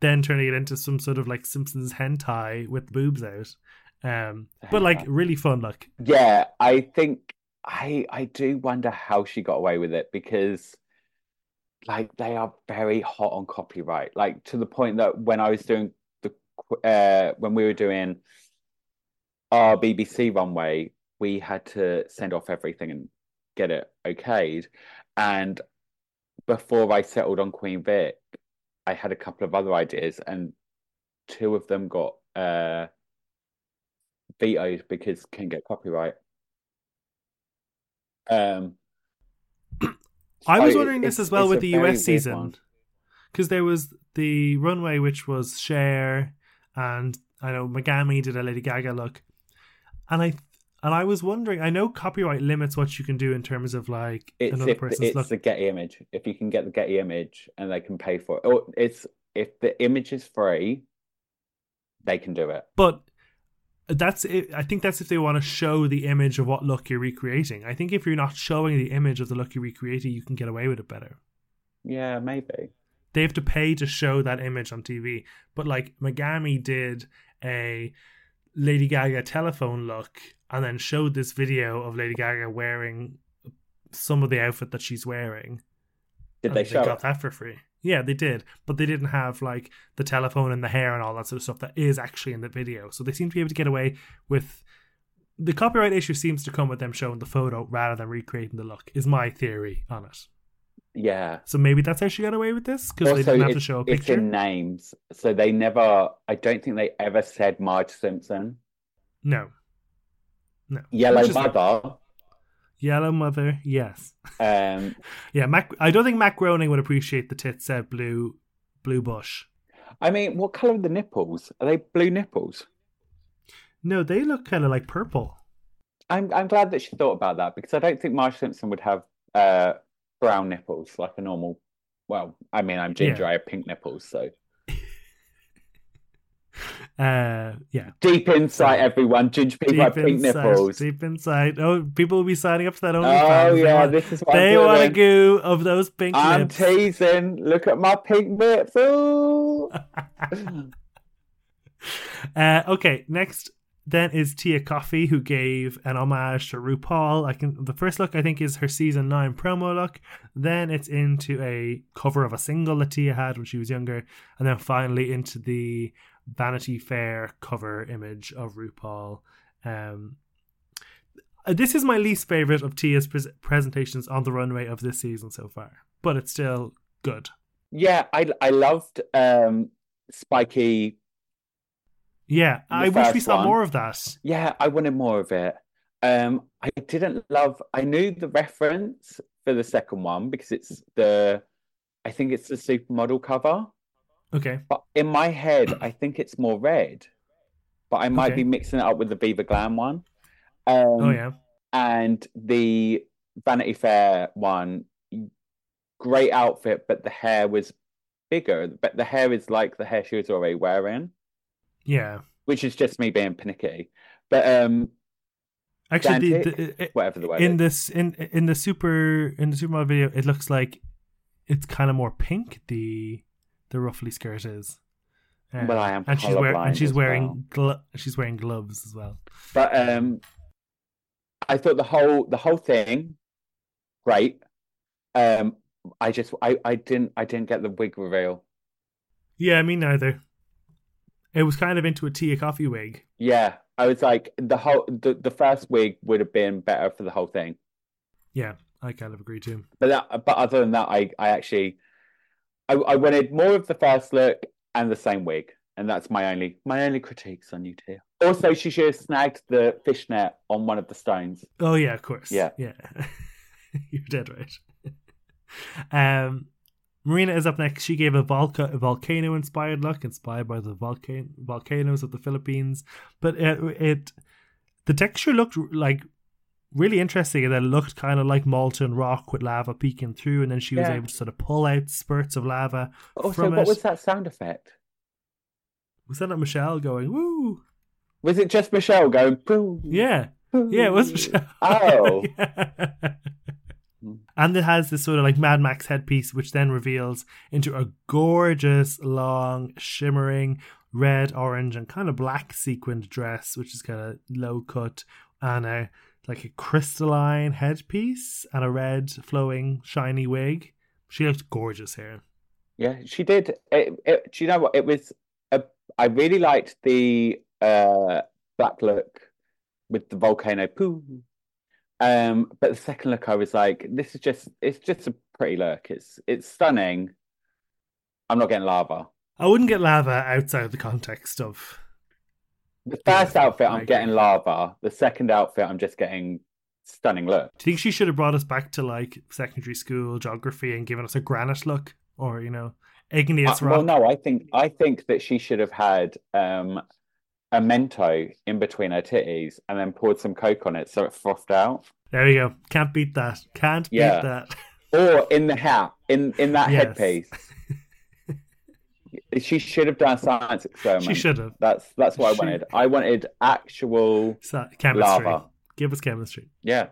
then turning it into some sort of like Simpsons hentai with boobs out. Um, but like really fun look. Yeah, I think I I do wonder how she got away with it because like they are very hot on copyright. Like to the point that when I was doing the uh when we were doing our BBC runway, we had to send off everything and get it okayed. And before I settled on Queen Vic, I had a couple of other ideas and two of them got uh vetoed because can't get copyright. Um, I was wondering this as well with the US season. Because there was the runway which was Cher and I know Megami did a Lady Gaga look. And I and I was wondering, I know copyright limits what you can do in terms of like It's another if person's it's look. the Getty image. If you can get the Getty image and they can pay for it, or it's if the image is free, they can do it. But that's it. I think that's if they want to show the image of what look you're recreating. I think if you're not showing the image of the look you're recreating, you can get away with it better. Yeah, maybe. They have to pay to show that image on TV. But like Megami did a Lady Gaga telephone look and then showed this video of Lady Gaga wearing some of the outfit that she's wearing. Did they show got it? that for free? Yeah, they did, but they didn't have like the telephone and the hair and all that sort of stuff that is actually in the video. So they seem to be able to get away with the copyright issue seems to come with them showing the photo rather than recreating the look. Is my theory on it. Yeah. So maybe that's how she got away with this because they didn't have to show a picture. it's in names, so they never. I don't think they ever said Marge Simpson. No, no. Yellow Which is fine. Mother. Yellow mother, yes. Um, Yeah, Mac. I don't think Matt Groening would appreciate the tits said blue, blue bush. I mean, what color are the nipples? Are they blue nipples? No, they look kind of like purple. I'm I'm glad that she thought about that because I don't think Marge Simpson would have uh brown nipples like a normal. Well, I mean, I'm ginger. Yeah. I have pink nipples, so Uh, yeah. deep insight, everyone. Ginger people have pink inside, nipples. deep inside. Oh, people will be signing up for that only. Oh. They yeah, want- this is what they want a goo of those pink I'm lips. teasing. Look at my pink lips. Ooh. Uh, okay, next then is Tia Kofi, who gave an homage to RuPaul. I can the first look I think is her season nine promo look. Then it's into a cover of a single that Tia had when she was younger, and then finally into the Vanity Fair cover image of RuPaul. Um, uh, this is my least favorite of Tia's pres presentations on the runway of this season so far, but it's still good. Yeah, I I loved um spiky. Yeah, I wish we saw one. more of that. Yeah, I wanted more of it. Um, I didn't love. I knew the reference for the second one because it's the. I think it's the supermodel cover, Okay. but in my head, I think it's more red. But I might Okay. be mixing it up with the Viva Glam one. Um, Oh yeah. and the Vanity Fair one, great outfit, but the hair was bigger. But the hair is like the hair she was already wearing, Yeah. which is just me being panicky. But um, Actually, the, the, it- whatever the word in is. this in in the super in the supermodel video, it looks like it's kind of more pink. The the ruffly skirt is. Um, Well, I am and she's wearing and she's wearing glo- she's wearing gloves as well. But um, I thought the whole the whole thing great. Um, I just I I didn't I didn't get the wig reveal. Yeah, me neither. It was kind of into a Tia Kofi wig. Yeah, I was like the whole the, the first wig would have been better for the whole thing. Yeah, I kind of agree too. But that, but other than that, I I actually I I wanted more of the first look and the same wig, and that's my only my only critiques on you two. Also, she should have snagged the fishnet on one of the stones. Oh yeah, of course. Yeah. yeah. You're dead right. um, Marina is up next. She gave a, volca- a volcano inspired look, inspired by the volcano volcanoes of the Philippines. But it, it the texture looked like really interesting, and it looked kind of like molten rock with lava peeking through, and then she was Yeah. able to sort of pull out spurts of lava. Oh, also, From what it- was that sound effect? Was that not Michelle going woo? Was it just Michelle going poo? Yeah, poo"? yeah, it was Michelle. Oh, Yeah. And it has this sort of like Mad Max headpiece, which then reveals into a gorgeous, long, shimmering red, orange, and kind of black sequined dress, which is kind of low cut, and a like a crystalline headpiece and a red, flowing, shiny wig. She looked gorgeous here. yeah, she did. It, it, do you know what? It was. A, I really liked the uh, black look with the volcano poo. Um, but the second look, I was like, this is just. It's just a pretty look. It's it's stunning. I'm not getting lava. I wouldn't get lava outside of the context of. The first outfit, I'm getting lava. The second outfit, I'm just getting stunning look. Do you think she should have brought us back to like secondary school geography and given us a granite look, or you know, igneous Uh, rock? well, no, I think I think that she should have had um, a mento in between her titties and then poured some coke on it so it frothed out. There you go. Can't beat that. Can't Yeah. beat that. Or in the hat, in in that Yes. headpiece. She should have done a science experiment. She should have. That's that's what I wanted. I wanted actual So, chemistry. lava. Give us chemistry. Yeah.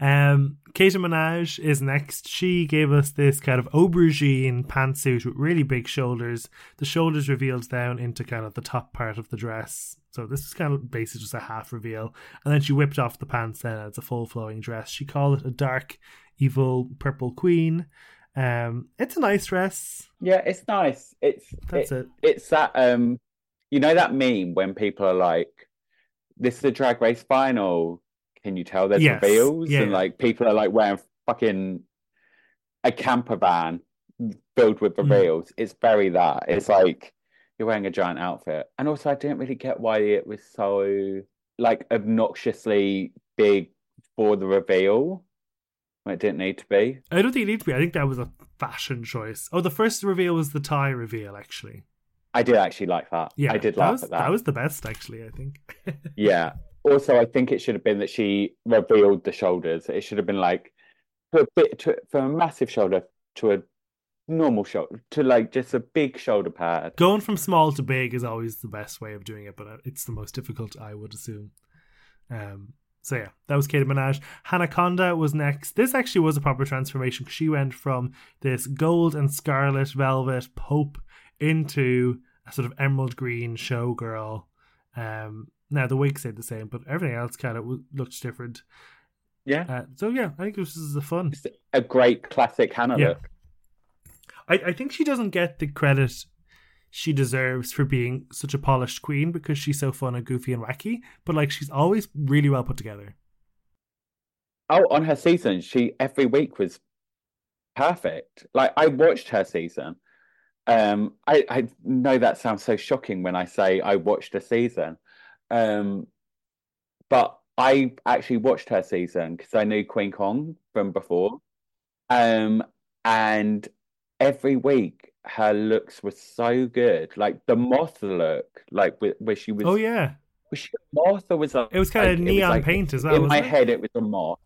Um, Keta Minaj is next. She gave us this kind of aubergine pantsuit with really big shoulders. The shoulders revealed down into kind of the top part of the dress. So this is kind of basically just a half reveal. And then she whipped off the pants then. It's a full flowing dress. She called it a dark, evil purple queen. Um, it's a nice dress. Yeah, it's nice. It's That's it. It's that um, you know that meme when people are like, "This is a drag race final." Can you tell there's Yes. reveals Yeah, and yeah. like people are like wearing fucking a camper van filled with Mm. reveals. It's very that. It's like you're wearing a giant outfit, and also I didn't really get why it was so like obnoxiously big for the reveal it didn't need to be. I don't think it needed to be. I think that was a fashion choice. Oh, the first reveal was the tie reveal, actually. I did actually like that. Yeah, I did like that laugh was, at that. was the best, actually. I think. Yeah. Also, I think it should have been that she revealed the shoulders. It should have been like to a bit to, from a massive shoulder to a normal shoulder to like just a big shoulder pad. Going from small to big is always the best way of doing it, but uh, it's the most difficult, I would assume. Um. So yeah, that was Keta Minaj. Hannah Conda was next. This actually was a proper transformation because she went from this gold and scarlet velvet pope into a sort of emerald green showgirl. Um. Now the wig stayed the same, but everything else kind of w- looked different. Yeah. Uh, so yeah, I think this is a fun. It's a great classic Hannah Yeah. look. I, I think she doesn't get the credit she deserves for being such a polished queen because she's so fun and goofy and wacky. But like she's always really well put together. Oh, on her season, she every week was perfect. Like I watched her season. Um, I, I know that sounds so shocking when I say I watched a season. Um, but I actually watched her season because I knew Queen Kong from before. Um, and every week her looks were so good. Like the moth look, like where, where she was Oh yeah, was she a moth or was that it was kind like, of neon like- paint as well. in my it? head it was a moth.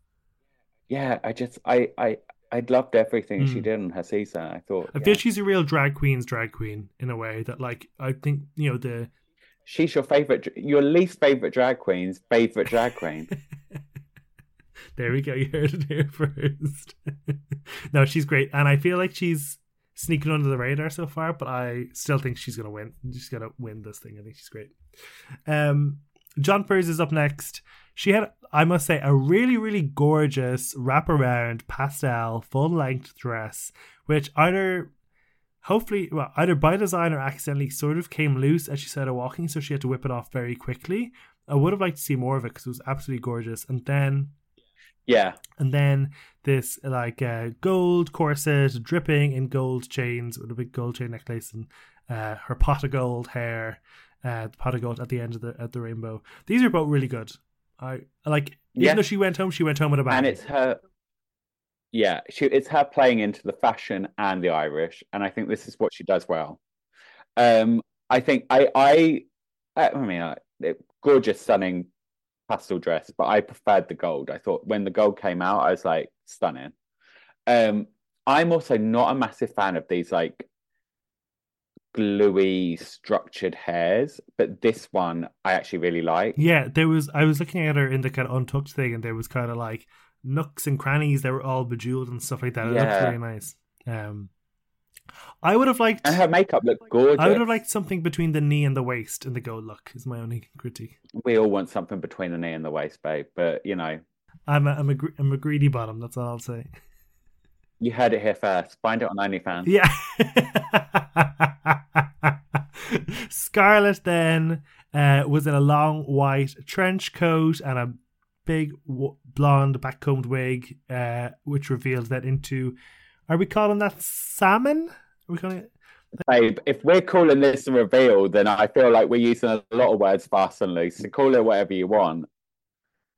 Yeah, I just I I I loved everything she Mm. did in her season. I thought I yeah. feel she's a real drag queen's drag queen in a way that like I think you know the she's your favorite, your least favorite drag queen's favorite drag queen. there we go. You heard it here first. no, she's great, and I feel like she's sneaking under the radar so far. But I still think she's gonna win. She's gonna win this thing. I think she's great. Um, Jonbers is up next. She had, I must say, a really, really gorgeous wraparound pastel full length dress, which either, hopefully, well, either by design or accidentally sort of came loose as she started walking, so she had to whip it off very quickly. I would have liked to see more of it because it was absolutely gorgeous. And then Yeah, and then this like uh, gold corset dripping in gold chains with a big gold chain necklace and uh, her pot of gold hair uh, the pot of gold at the end of the at the rainbow these are both really good i like even Yeah. though she went home she went home with a bang and it's her. Yeah, she it's her playing into the fashion and the Irish, and I think this is what she does well. Um, I think I I I mean, uh, gorgeous, stunning pastel dress, but I preferred the gold. I thought when the gold came out, I was like stunning. Um, I'm also not a massive fan of these like gluey structured hairs, but this one I actually really like. yeah there was i was looking at her in the kind of untucked thing and there was kind of like nooks and crannies that were all bejeweled and stuff like that it looked Yeah. very nice um i would have liked And her makeup looked gorgeous. I would have liked something between the knee and the waist in the gold look. Is my only critique. We all want something between the knee and the waist, babe. But you know, I'm a, I'm a, I'm a greedy bottom. That's all I'll say. you heard it here first. Find it on OnlyFans. Yeah. Scarlet then uh, was in a long white trench coat and a big w- blonde backcombed wig, uh, which revealed that into. Are we calling that salmon? Are we calling it? Babe, if we're calling this a reveal, then I feel like we're using a lot of words fast and loose. So call it whatever you want.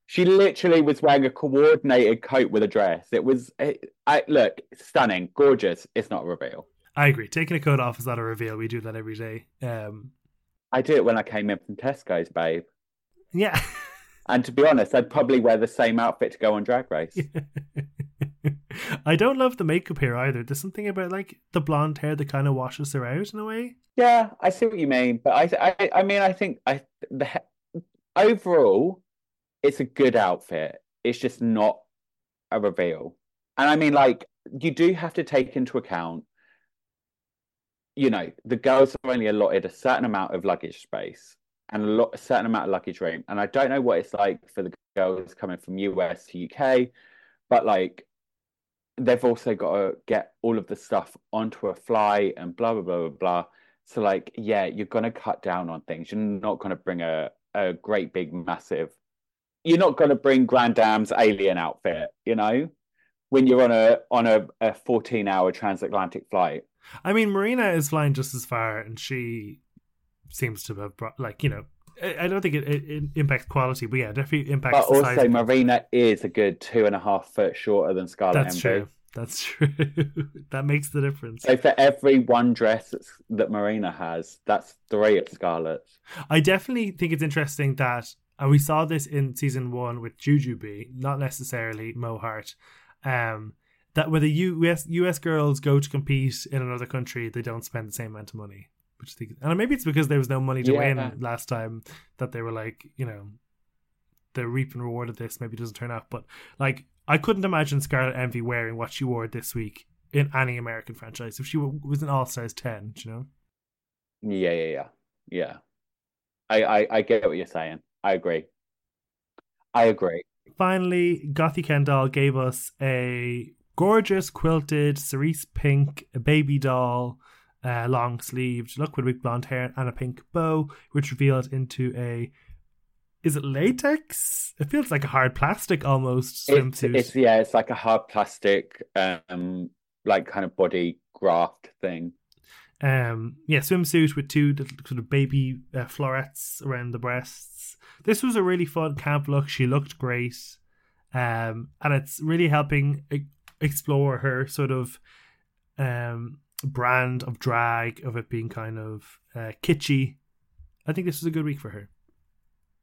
She literally was wearing a coordinated coat with a dress. It was, it, I look stunning, gorgeous. It's not a reveal. I agree. Taking a coat off is not a reveal. We do that every day. Um, I do it when I came in from Tesco's, babe. yeah. And to be honest, I'd probably wear the same outfit to go on Drag Race. I don't love the makeup here either. There's something about like the blonde hair that kind of washes her out in a way. Yeah, I see what you mean, but I, I, I mean, I think I the overall, it's a good outfit. It's just not a reveal, and I mean, like you do have to take into account, you know, the girls are only allotted a certain amount of luggage space and a lot, a certain amount of luggage room, and I don't know what it's like for the girls coming from US to UK, but like they've also got to get all of the stuff onto a flight and blah blah blah blah blah. So like, yeah, you're gonna cut down on things. You're not gonna bring a a great big massive. You're not gonna bring Grande Dame's alien outfit, you know, when you're on a on a, a 14 hour transatlantic flight. I mean, Marina is flying just as far, and she seems to have brought, like, you know, I don't think it, it, it impacts quality, but yeah, definitely impacts. But the size also, of- Marina is a good two and a half foot shorter than Scarlet That's true. That's true. that makes the difference. So for every one dress that Marina has, that's three at Scarlet's. I definitely think it's interesting that, and we saw this in season one with Jujubee, not necessarily Mo Heart, um, that when the US US girls go to compete in another country, they don't spend the same amount of money. Which I think, and maybe it's because there was no money to Yeah. win last time that they were like, you know, the reap and reward of this maybe doesn't turn out. But like, I couldn't imagine Scarlet Envy wearing what she wore this week in any American franchise if she was an All Stars ten. do You know. Yeah, yeah, yeah, yeah. I, I, I get what you're saying. I agree. I agree. finally, Gothy Kendoll gave us a gorgeous quilted cerise pink baby doll, uh, long sleeved look with big blonde hair and a pink bow, which revealed into a. Is it latex? It feels like a hard plastic almost It's, swimsuit. it's yeah, it's like a hard plastic, um, like kind of body graft thing. um, yeah, swimsuit with two sort of baby uh, florets around the breasts. This was a really fun camp look. She looked great, um, and it's really helping explore her sort of um brand of drag of it being kind of uh, kitschy. I think this was a good week for her.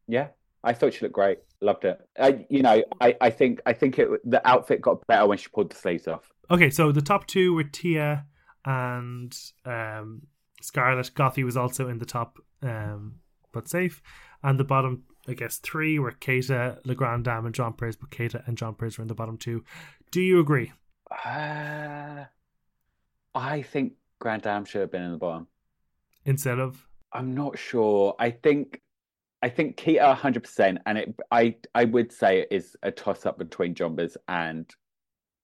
Yeah, I thought she looked great. Loved it. I, you know, I, I think I think it the outfit got better when she pulled the sleeves off. Okay, so the top two were Tia and um, Scarlet. Gothy was also in the top, um, but safe. And the bottom, I guess, three were Keta, Legrand Dam, and Jonbers, but Keta and Jonbers were in the bottom two. Do you agree? Uh, I think Grande Dame should have been in the bottom. Instead of I'm not sure. I think I think Keta 100%, and it I I would say it is a toss up between Jonbers and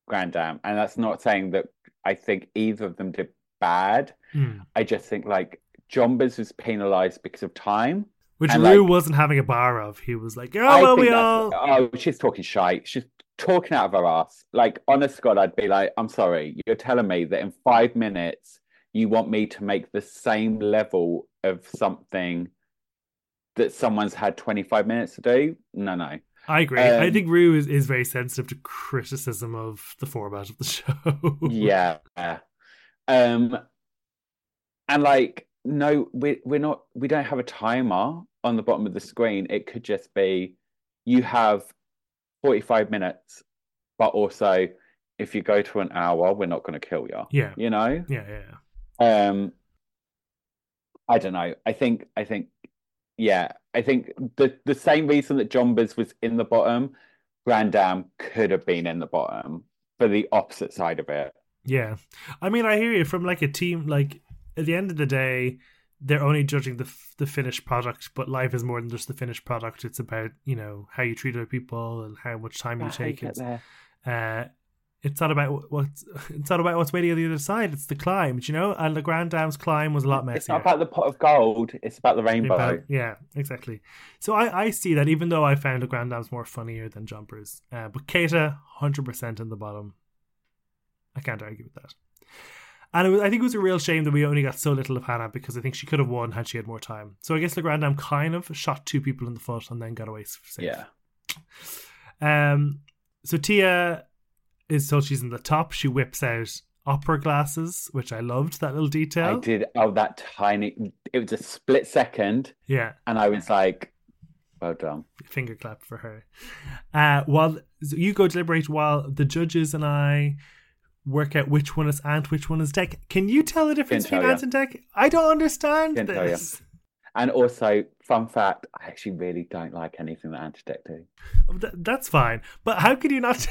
Grande Dame, and that's not saying that I think either of them did bad. Hmm. I just think like Jonbers was penalized because of time. which And, Ru like- wasn't having a bar of. He was like, "Oh I well, we all." Oh, she's talking shite. She's talking out of our ass. Like, honest God, I'd be like, I'm sorry, you're telling me that in five minutes you want me to make the same level of something that someone's had 25 minutes to do? No, no. I agree. I um, think Ru is, is very sensitive to criticism of the format of the show. Yeah. Um, and like, no, we we're not we don't have a timer on the bottom of the screen. It could just be you have 45 minutes, but also if you go to an hour, we're not going to kill you. yeah, You know? yeah, yeah. yeah. Um, I don't know. I think I think yeah, I think the the same reason that Jonbers was in the bottom, Grande Dame could have been in the bottom for the opposite side of it. Yeah, I mean, I hear you from like a team. Like at the end of the day, they're only judging the f- the finished product, but life is more than just the finished product. It's about you know how you treat other people and how much time you take. It's, uh, it's not about what- what's it's not about what's waiting on the other side. It's the climb, you know. And the Grande Dame's climb was a lot messier. It's not about the pot of gold, it's about the rainbow. About- yeah, exactly. So I, I see that even though I found the Grande Dame's more funnier than Jonbers, uh, but Keta, hundred percent in the bottom. I can't argue with that. And it was, I think it was a real shame that we only got so little of Hannah because I think she could have won had she had more time. So I guess the Grand kind of shot two people in the foot and then got away safe. Yeah. Um. So Tia is told she's in the top. She whips out opera glasses, which I loved that little detail. I did oh that tiny it was a split second Yeah. and I was like, well done. finger clap for her. Uh, while so you go deliberate, while the judges and I work out which one is Ant, which one is Dec. Can you tell the difference Can't between Ant and Dec? I don't understand Can't this. And also, fun fact, I actually really don't like anything that Ant and Dec do. Oh, Th- that's fine, but how could you not?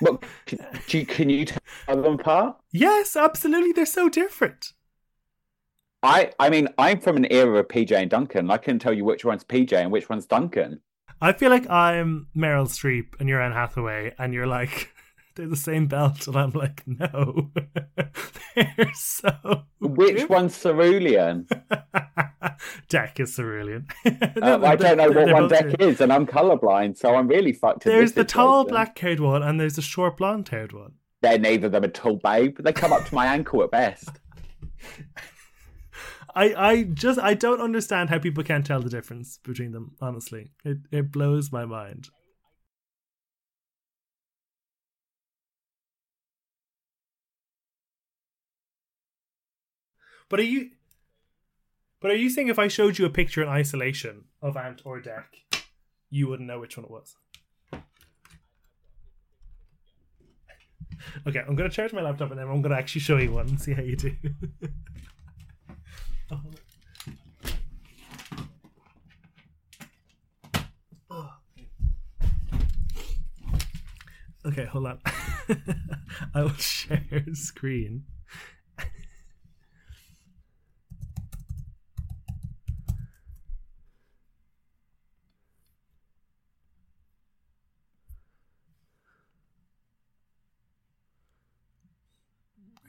What can, do you, can you tell them apart? yes, absolutely. They're so different. I I mean, I'm from an era of PJ and Duncan. I can tell you which one's PJ and which one's Duncan. I feel like I'm Meryl Streep and you're Anne Hathaway, and you're like they're the same belt, and I'm like, no, they're so. Which one's cerulean? Dec is cerulean. Uh, I don't know what one Dec is, and I'm colorblind, so I'm really fucked. in There's the tall black haired one, and there's the short blonde haired one. They're neither of them a tall babe. They come up to my ankle at best. I, I just I don't understand how people can't tell the difference between them. Honestly, it it blows my mind. But are you? But are you saying if I showed you a picture in isolation of Ant or Dec, you wouldn't know which one it was? Okay, I'm gonna charge my laptop and then I'm gonna actually show you one and see how you do. Okay, hold on. I will share screen.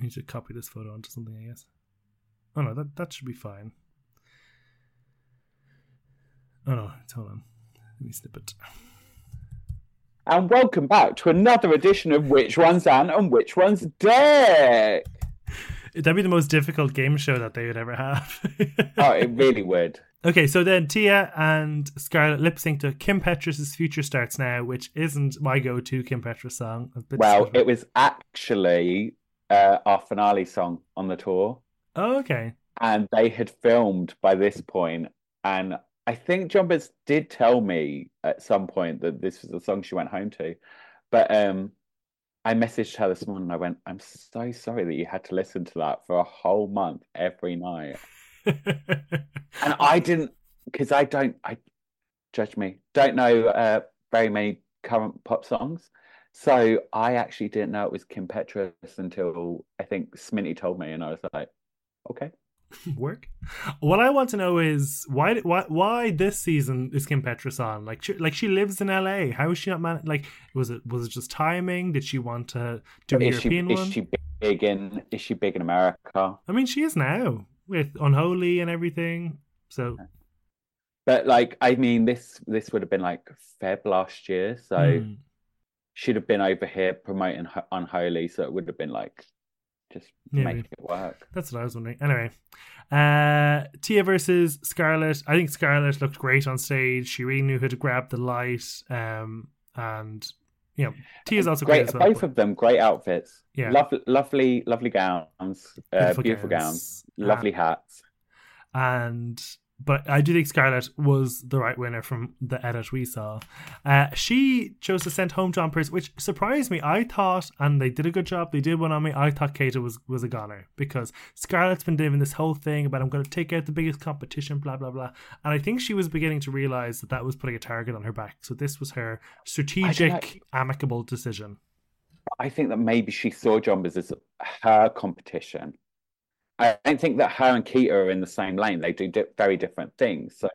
Need to copy this photo onto something, I guess. Oh no, that that should be fine. Oh no, hold on. Let me snip it. And welcome back to another edition of Which One's Ant and Which One's Dec. That'd be the most difficult game show that they would ever have. Oh, it really would. okay, so then Tia and Scarlet lip sync to Kim Petras' Future Starts Now, which isn't my go to Kim Petras song. Well, it was actually uh, our finale song on the tour, Oh, okay. and they had filmed by this point, and I think Jonbers did tell me at some point that this was the song she went home to, but um, I messaged her this morning. I went, "I'm so sorry that you had to listen to that for a whole month every night." and I didn't because I don't I judge me don't know uh, very many current pop songs so I actually didn't know it was Kim Petras until I think Sminty told me and I was like okay Work. What I want to know is why why why this season is Kim Petras on? Like she, like she lives in LA. How is she not man? Like was it was it just timing? Did she want to do a is she European is she big in is she big in America I mean, she is now with Unholy and everything. So but like I mean this this would have been like Feb last year so hmm. She'd have been over here promoting Unholy so it would have been like just Yeah, make it work That's what I was wondering. Anyway, uh, Tia versus Scarlet. I think Scarlet looked great on stage. She really knew how to grab the light. Um, and you know, Tia's also great, great as well. both of them great outfits Yeah. lovely lovely lovely gowns uh, beautiful, gowns, gowns. lovely hats and but I do think Scarlet was the right winner from the edit we saw. Uh, she chose to send home Jonbers, which surprised me. I thought, and they did a good job. They did one on me. I thought Keta was was a goner because Scarlet's been doing this whole thing about I'm going to take out the biggest competition, blah blah blah. And I think she was beginning to realize that that was putting a target on her back. So this was her strategic, amicable decision. I think that maybe she saw Jonbers as her competition. I don't think that her and Keta are in the same lane. They do di- very different things. So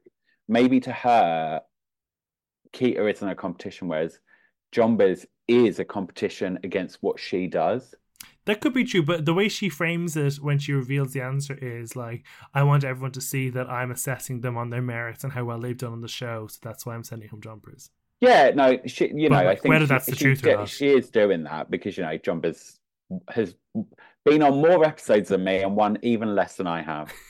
maybe to her, Keta isn't a competition, whereas Jonbers is a competition against what she does. That could be true, but the way she frames it when she reveals the answer is like, I want everyone to see that I'm assessing them on their merits and how well they've done on the show, so that's why I'm sending home Jonbers. Yeah, no, she, you But, know, I think whether she- that's the she truth or not. she is doing that because you know Jonbers has been on more episodes than me and won even less than I have.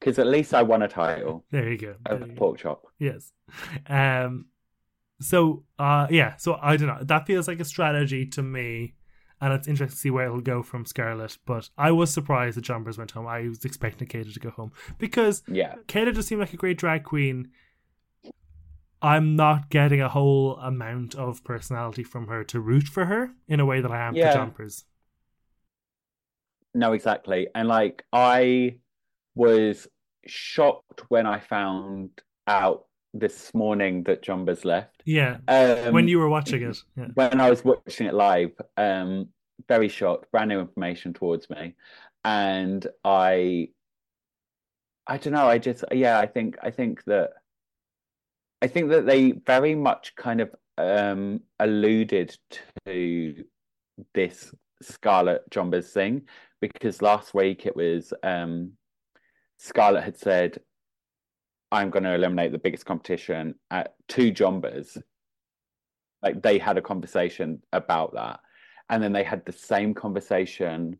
Because at least I won a title There you go. There you go. pork chop. Yes. Um. So, uh, yeah. So I don't know. That feels like a strategy to me, and it's interesting to see where it'll go from Scarlet. But I was surprised that Jonbers went home. I was expecting Keta to go home because Yeah, Keta just seemed like a great drag queen. I'm not getting a whole amount of personality from her to root for her in a way that I am Yeah. for Jonbers. No, exactly. And like I was shocked when I found out this morning that Jonbers left. Yeah. Um, when you were watching it. Yeah. when I was watching it live, um, very shocked, brand new information towards me, and I, I don't know, I just, yeah, I think, I think that, I think that they very much kind of um alluded to this Scarlet Jonbers thing because last week it was um Scarlet had said, I'm going to eliminate the biggest competition at two Jonbers. Like they had a conversation about that. And then they had the same conversation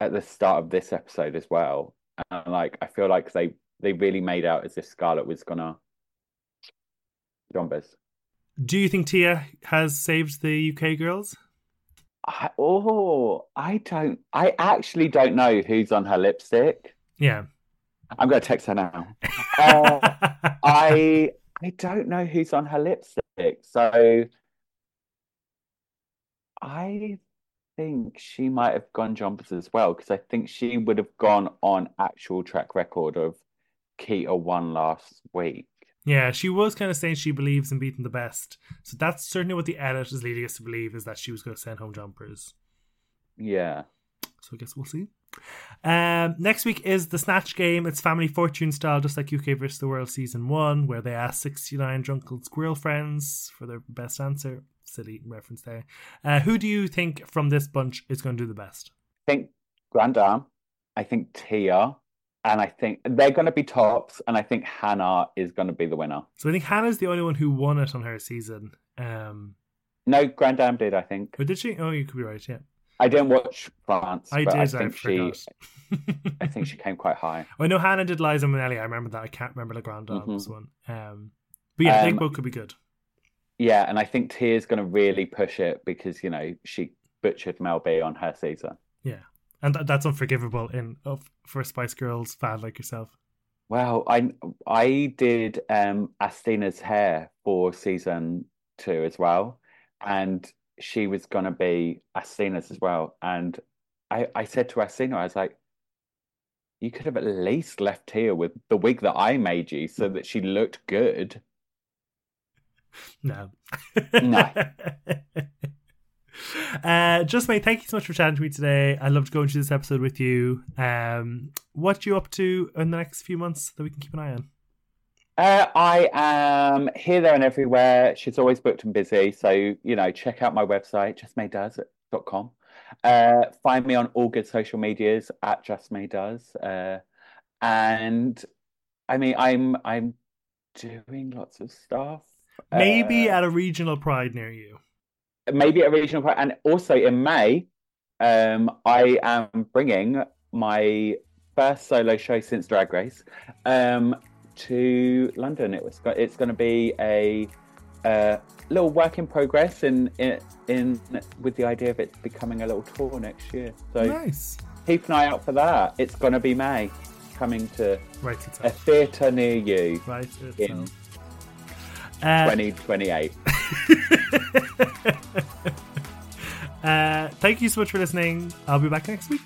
at the start of this episode as well. And like I feel like they they really made out as if Scarlet was gonna Jonbers. Do you think Tia has saved the UK girls? I, oh, I don't. I actually don't know who's on her lipstick. Yeah. I'm going to text her now. Uh, I I don't know who's on her lipstick, so I think she might have gone Jonbers as well because I think she would have gone on actual track record of Keta won last week. Yeah, she was kind of saying she believes in beating the best. So that's certainly what the edit is leading us to believe is that she was going to send home Jonbers. Yeah. So I guess we'll see. Um, next week is the Snatch game. It's family fortune style, just like UK versus the World season one, where they ask 69 drunken squirrel friends for their best answer. Silly reference there. Uh, who do you think from this bunch is going to do the best? I think Grande Dame, I think Tia, and I think they're going to be tops, and I think Hannah is going to be the winner. So I think Hannah's the only one who won it on her season. Um, No, Grande Dame did, I think. But did she? Oh, you could be right. Yeah, I didn't watch France, I did. I I, think she. I think she came quite high. I know Hannah did Liza Minnelli. I remember that. I can't remember the Grande Mhm. Dame's one. Um, but yeah, I think Um, both could be good. Yeah, and I think Tia's going to really push it because you know she butchered Mel B on her season. And th- that's unforgivable in of for a Spice Girls fan like yourself. Well, I I did um Asttina's hair for season two as well, and she was gonna be Asttina's as well. And I I said to Astina, I was like, you could have at least left here with the wig that I made you so that she looked good. No. No. Uh, Just May, thank you so much for chatting to me today. I loved going through this episode with you. Um, what you up to in the next few months that we can keep an eye on? Uh, I am here, there, and everywhere. She's always booked and busy. So, you know, check out my website, justmaydoes.com. Uh, find me on all good social medias at justmaydoes. Uh, and I mean, I'm I'm doing lots of stuff. Maybe Uh, at a regional pride near you. Maybe at regional pride. And also in May, um, I am bringing my first solo show since Drag Race um, to London. It was it's going to be a, uh little work in progress, in, in in with the idea of it becoming a little tour next year. So nice. keep an eye out for that. It's going to be May, coming to a theatre near you Right in. Uh, 2028. uh, thank you so much for listening. I'll be back next week.